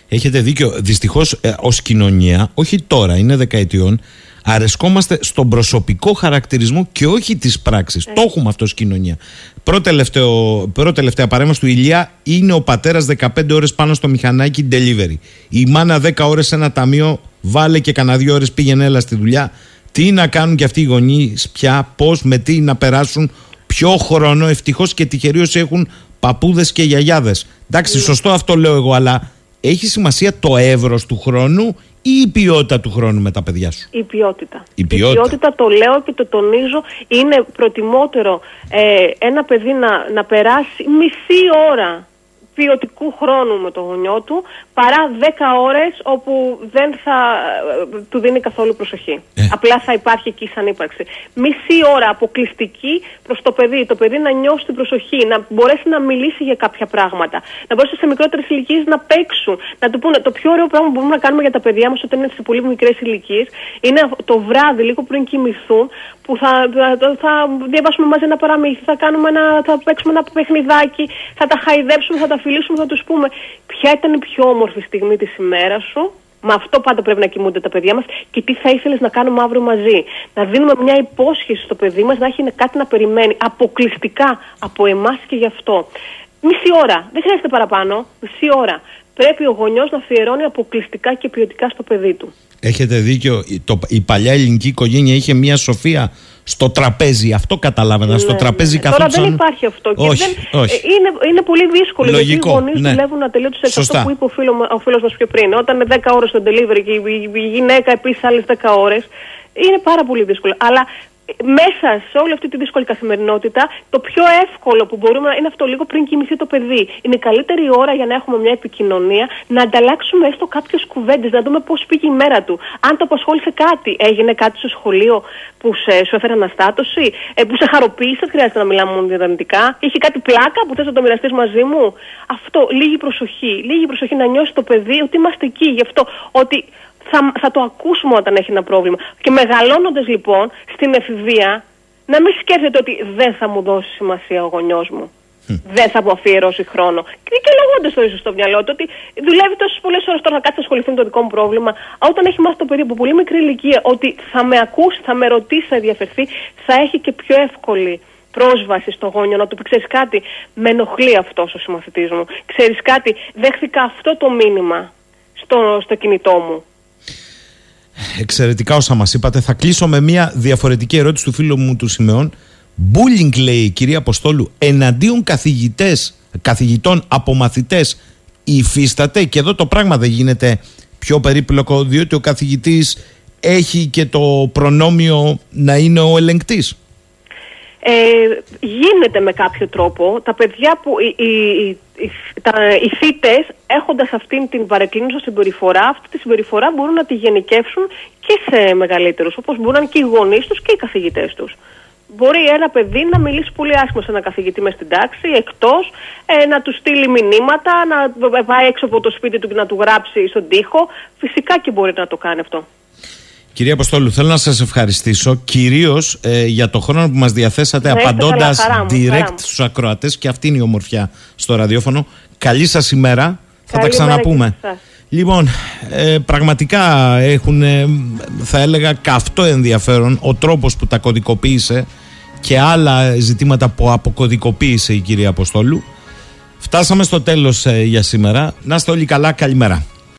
Έχετε δίκιο. Δυστυχώς, ε, ως κοινωνία, όχι τώρα, είναι δεκαετιών, αρεσκόμαστε στον προσωπικό χαρακτηρισμό και όχι τη πράξη. Ε. Το έχουμε αυτό ω κοινωνία. Πρώτη τελευταία παρέμβαση του Ηλία είναι ο πατέρας 15 ώρες πάνω στο μηχανάκι delivery. Η μάνα 10 ώρες σε ένα ταμείο, βάλε και κανένα δύο ώρες πήγαινε έλα στη δουλειά. Τι να κάνουν και αυτοί οι γονείς πια, πώς, με τι να περάσουν, ποιο χρόνο. Ευτυχώς και τυχεροί έχουν παππούδες και γιαγιάδες. Εντάξει, ναι. σωστό αυτό λέω εγώ, αλλά έχει σημασία το εύρος του χρόνου ή η ποιότητα του χρόνου με τα παιδιά σου; Η ποιότητα. Η ποιότητα, η ποιότητα το λέω και το τονίζω. Είναι προτιμότερο ε, ένα παιδί να, να περάσει μισή ώρα ποιοτικού χρόνου με τον γονιό του παρά 10 ώρες όπου δεν θα ε, του δίνει καθόλου προσοχή. Ε. Απλά θα υπάρχει εκεί σαν ύπαρξη. Μισή ώρα αποκλειστική προς το παιδί. Το παιδί να νιώσει την προσοχή, να μπορέσει να μιλήσει για κάποια πράγματα, να μπορέσει σε μικρότερες ηλικίες να παίξουν, να του πούνε το πιο ωραίο πράγμα που μπορούμε να κάνουμε για τα παιδιά μας όταν είναι σε πολύ μικρές ηλικίες είναι το βράδυ λίγο πριν κοιμηθούν που θα, θα, θα διαβάσουμε μαζί ένα παραμύθι, θα, κάνουμε ένα, θα παίξουμε ένα παιχνιδάκι, θα τα χαϊδέψουμε, θα τα φιλήσουμε, θα τους πούμε ποια ήταν η πιο όμορφη στιγμή της ημέρας σου; Με αυτό πάντα πρέπει να κοιμούνται τα παιδιά μας και τι θα ήθελες να κάνουμε αύριο μαζί; Να δίνουμε μια υπόσχεση στο παιδί μας να έχει κάτι να περιμένει αποκλειστικά από εμάς και γι' αυτό. Μισή ώρα, δεν χρειάζεται παραπάνω. Μισή ώρα. Πρέπει ο γονιός να αφιερώνει αποκλειστικά και ποιοτικά στο παιδί του. Έχετε δίκιο. Το, η παλιά ελληνική οικογένεια είχε μια σοφία στο τραπέζι. Αυτό καταλάβαινα. στο ναι, τραπέζι ναι. Τώρα δεν υπάρχει αυτό. Και όχι, δεν, όχι. Ε, είναι, είναι πολύ δύσκολο Λογικό, γιατί οι γονείς ναι. δουλεύουν ατελείωτο σε αυτό που είπε ο φίλο ο φίλος μας πιο πριν. Όταν είναι 10 ώρες στο delivery και η, η γυναίκα επίσης άλλες 10 ώρες, είναι πάρα πολύ δύσκολο. Αλλά μέσα σε όλη αυτή τη δύσκολη καθημερινότητα, το πιο εύκολο που μπορούμε να είναι αυτό λίγο πριν κοιμηθεί το παιδί. Είναι η καλύτερη ώρα για να έχουμε μια επικοινωνία, να ανταλλάξουμε έστω κάποιες κουβέντες, να δούμε πώς πήγε η μέρα του. Αν το απασχόλησε κάτι, έγινε κάτι στο σχολείο που σε, σου έφερε αναστάτωση, ε, που σε χαροποίησε, χρειάζεται να μιλάμε μόνο διαδραντικά. Είχε κάτι πλάκα που θες να το μοιραστείς μαζί μου. Αυτό, λίγη προσοχή. Λίγη προσοχή να νιώσει το παιδί ότι είμαστε εκεί. Γι' αυτό ότι θα, θα το ακούσουμε όταν έχει ένα πρόβλημα. Και μεγαλώνοντας λοιπόν στην εφηβεία, να μην σκέφτεται ότι δεν θα μου δώσει σημασία ο γονιός μου. Δεν θα μου αφιερώσει χρόνο. Και δικαιολογώντα το ίσως στο μυαλό του ότι δουλεύει τόσες πολλές ώρες τώρα να κάτσει να ασχοληθεί με το δικό μου πρόβλημα. Όταν έχει μάθει το παιδί από πολύ μικρή ηλικία ότι θα με ακούσει, θα με ρωτήσει, θα ενδιαφερθεί, θα έχει και πιο εύκολη πρόσβαση στο γόνιο να του πει: Ξέρεις κάτι, με ενοχλεί αυτός ο συμμαθητής μου. Ξέρεις κάτι, δέχθηκα αυτό το μήνυμα στο, στο κινητό μου. Εξαιρετικά όσα μας είπατε. Θα κλείσω με μια διαφορετική ερώτηση του φίλου μου του Σιμεών. Bullying λέει η κυρία Αποστόλου εναντίον καθηγητές, καθηγητών από μαθητές υφίσταται; Και εδώ το πράγμα δεν γίνεται πιο περίπλοκο διότι ο καθηγητής έχει και το προνόμιο να είναι ο ελεγκτής. Ε, γίνεται με κάποιο τρόπο. Τα παιδιά που οι, οι, οι, τα, οι θύτες έχοντας αυτήν την παρεκκλίνουσα συμπεριφορά, αυτή τη συμπεριφορά μπορούν να τη γενικεύσουν και σε μεγαλύτερους, όπως μπορούν και οι γονείς τους και οι καθηγητές τους. Μπορεί ένα παιδί να μιλήσει πολύ άσχημα σε ένα καθηγητή με στην τάξη, εκτός, ε, να του στείλει μηνύματα, να πάει έξω από το σπίτι του και να του γράψει στον τοίχο. Φυσικά και μπορεί να το κάνει αυτό. Κυρία Αποστόλου, θέλω να σας ευχαριστήσω κυρίως ε, για το χρόνο που μας διαθέσατε απαντώντας direct στους ακρόατε και αυτή είναι η ομορφιά στο ραδιόφωνο. Καλή σας ημέρα, θα τα ξαναπούμε. Λοιπόν, ε, πραγματικά έχουν, ε, θα έλεγα, καυτό ενδιαφέρον ο τρόπος που τα κωδικοποίησε και άλλα ζητήματα που αποκωδικοποίησε η κυρία Αποστόλου. Φτάσαμε στο τέλος ε, για σήμερα. Να είστε όλοι καλά, καλημέρα.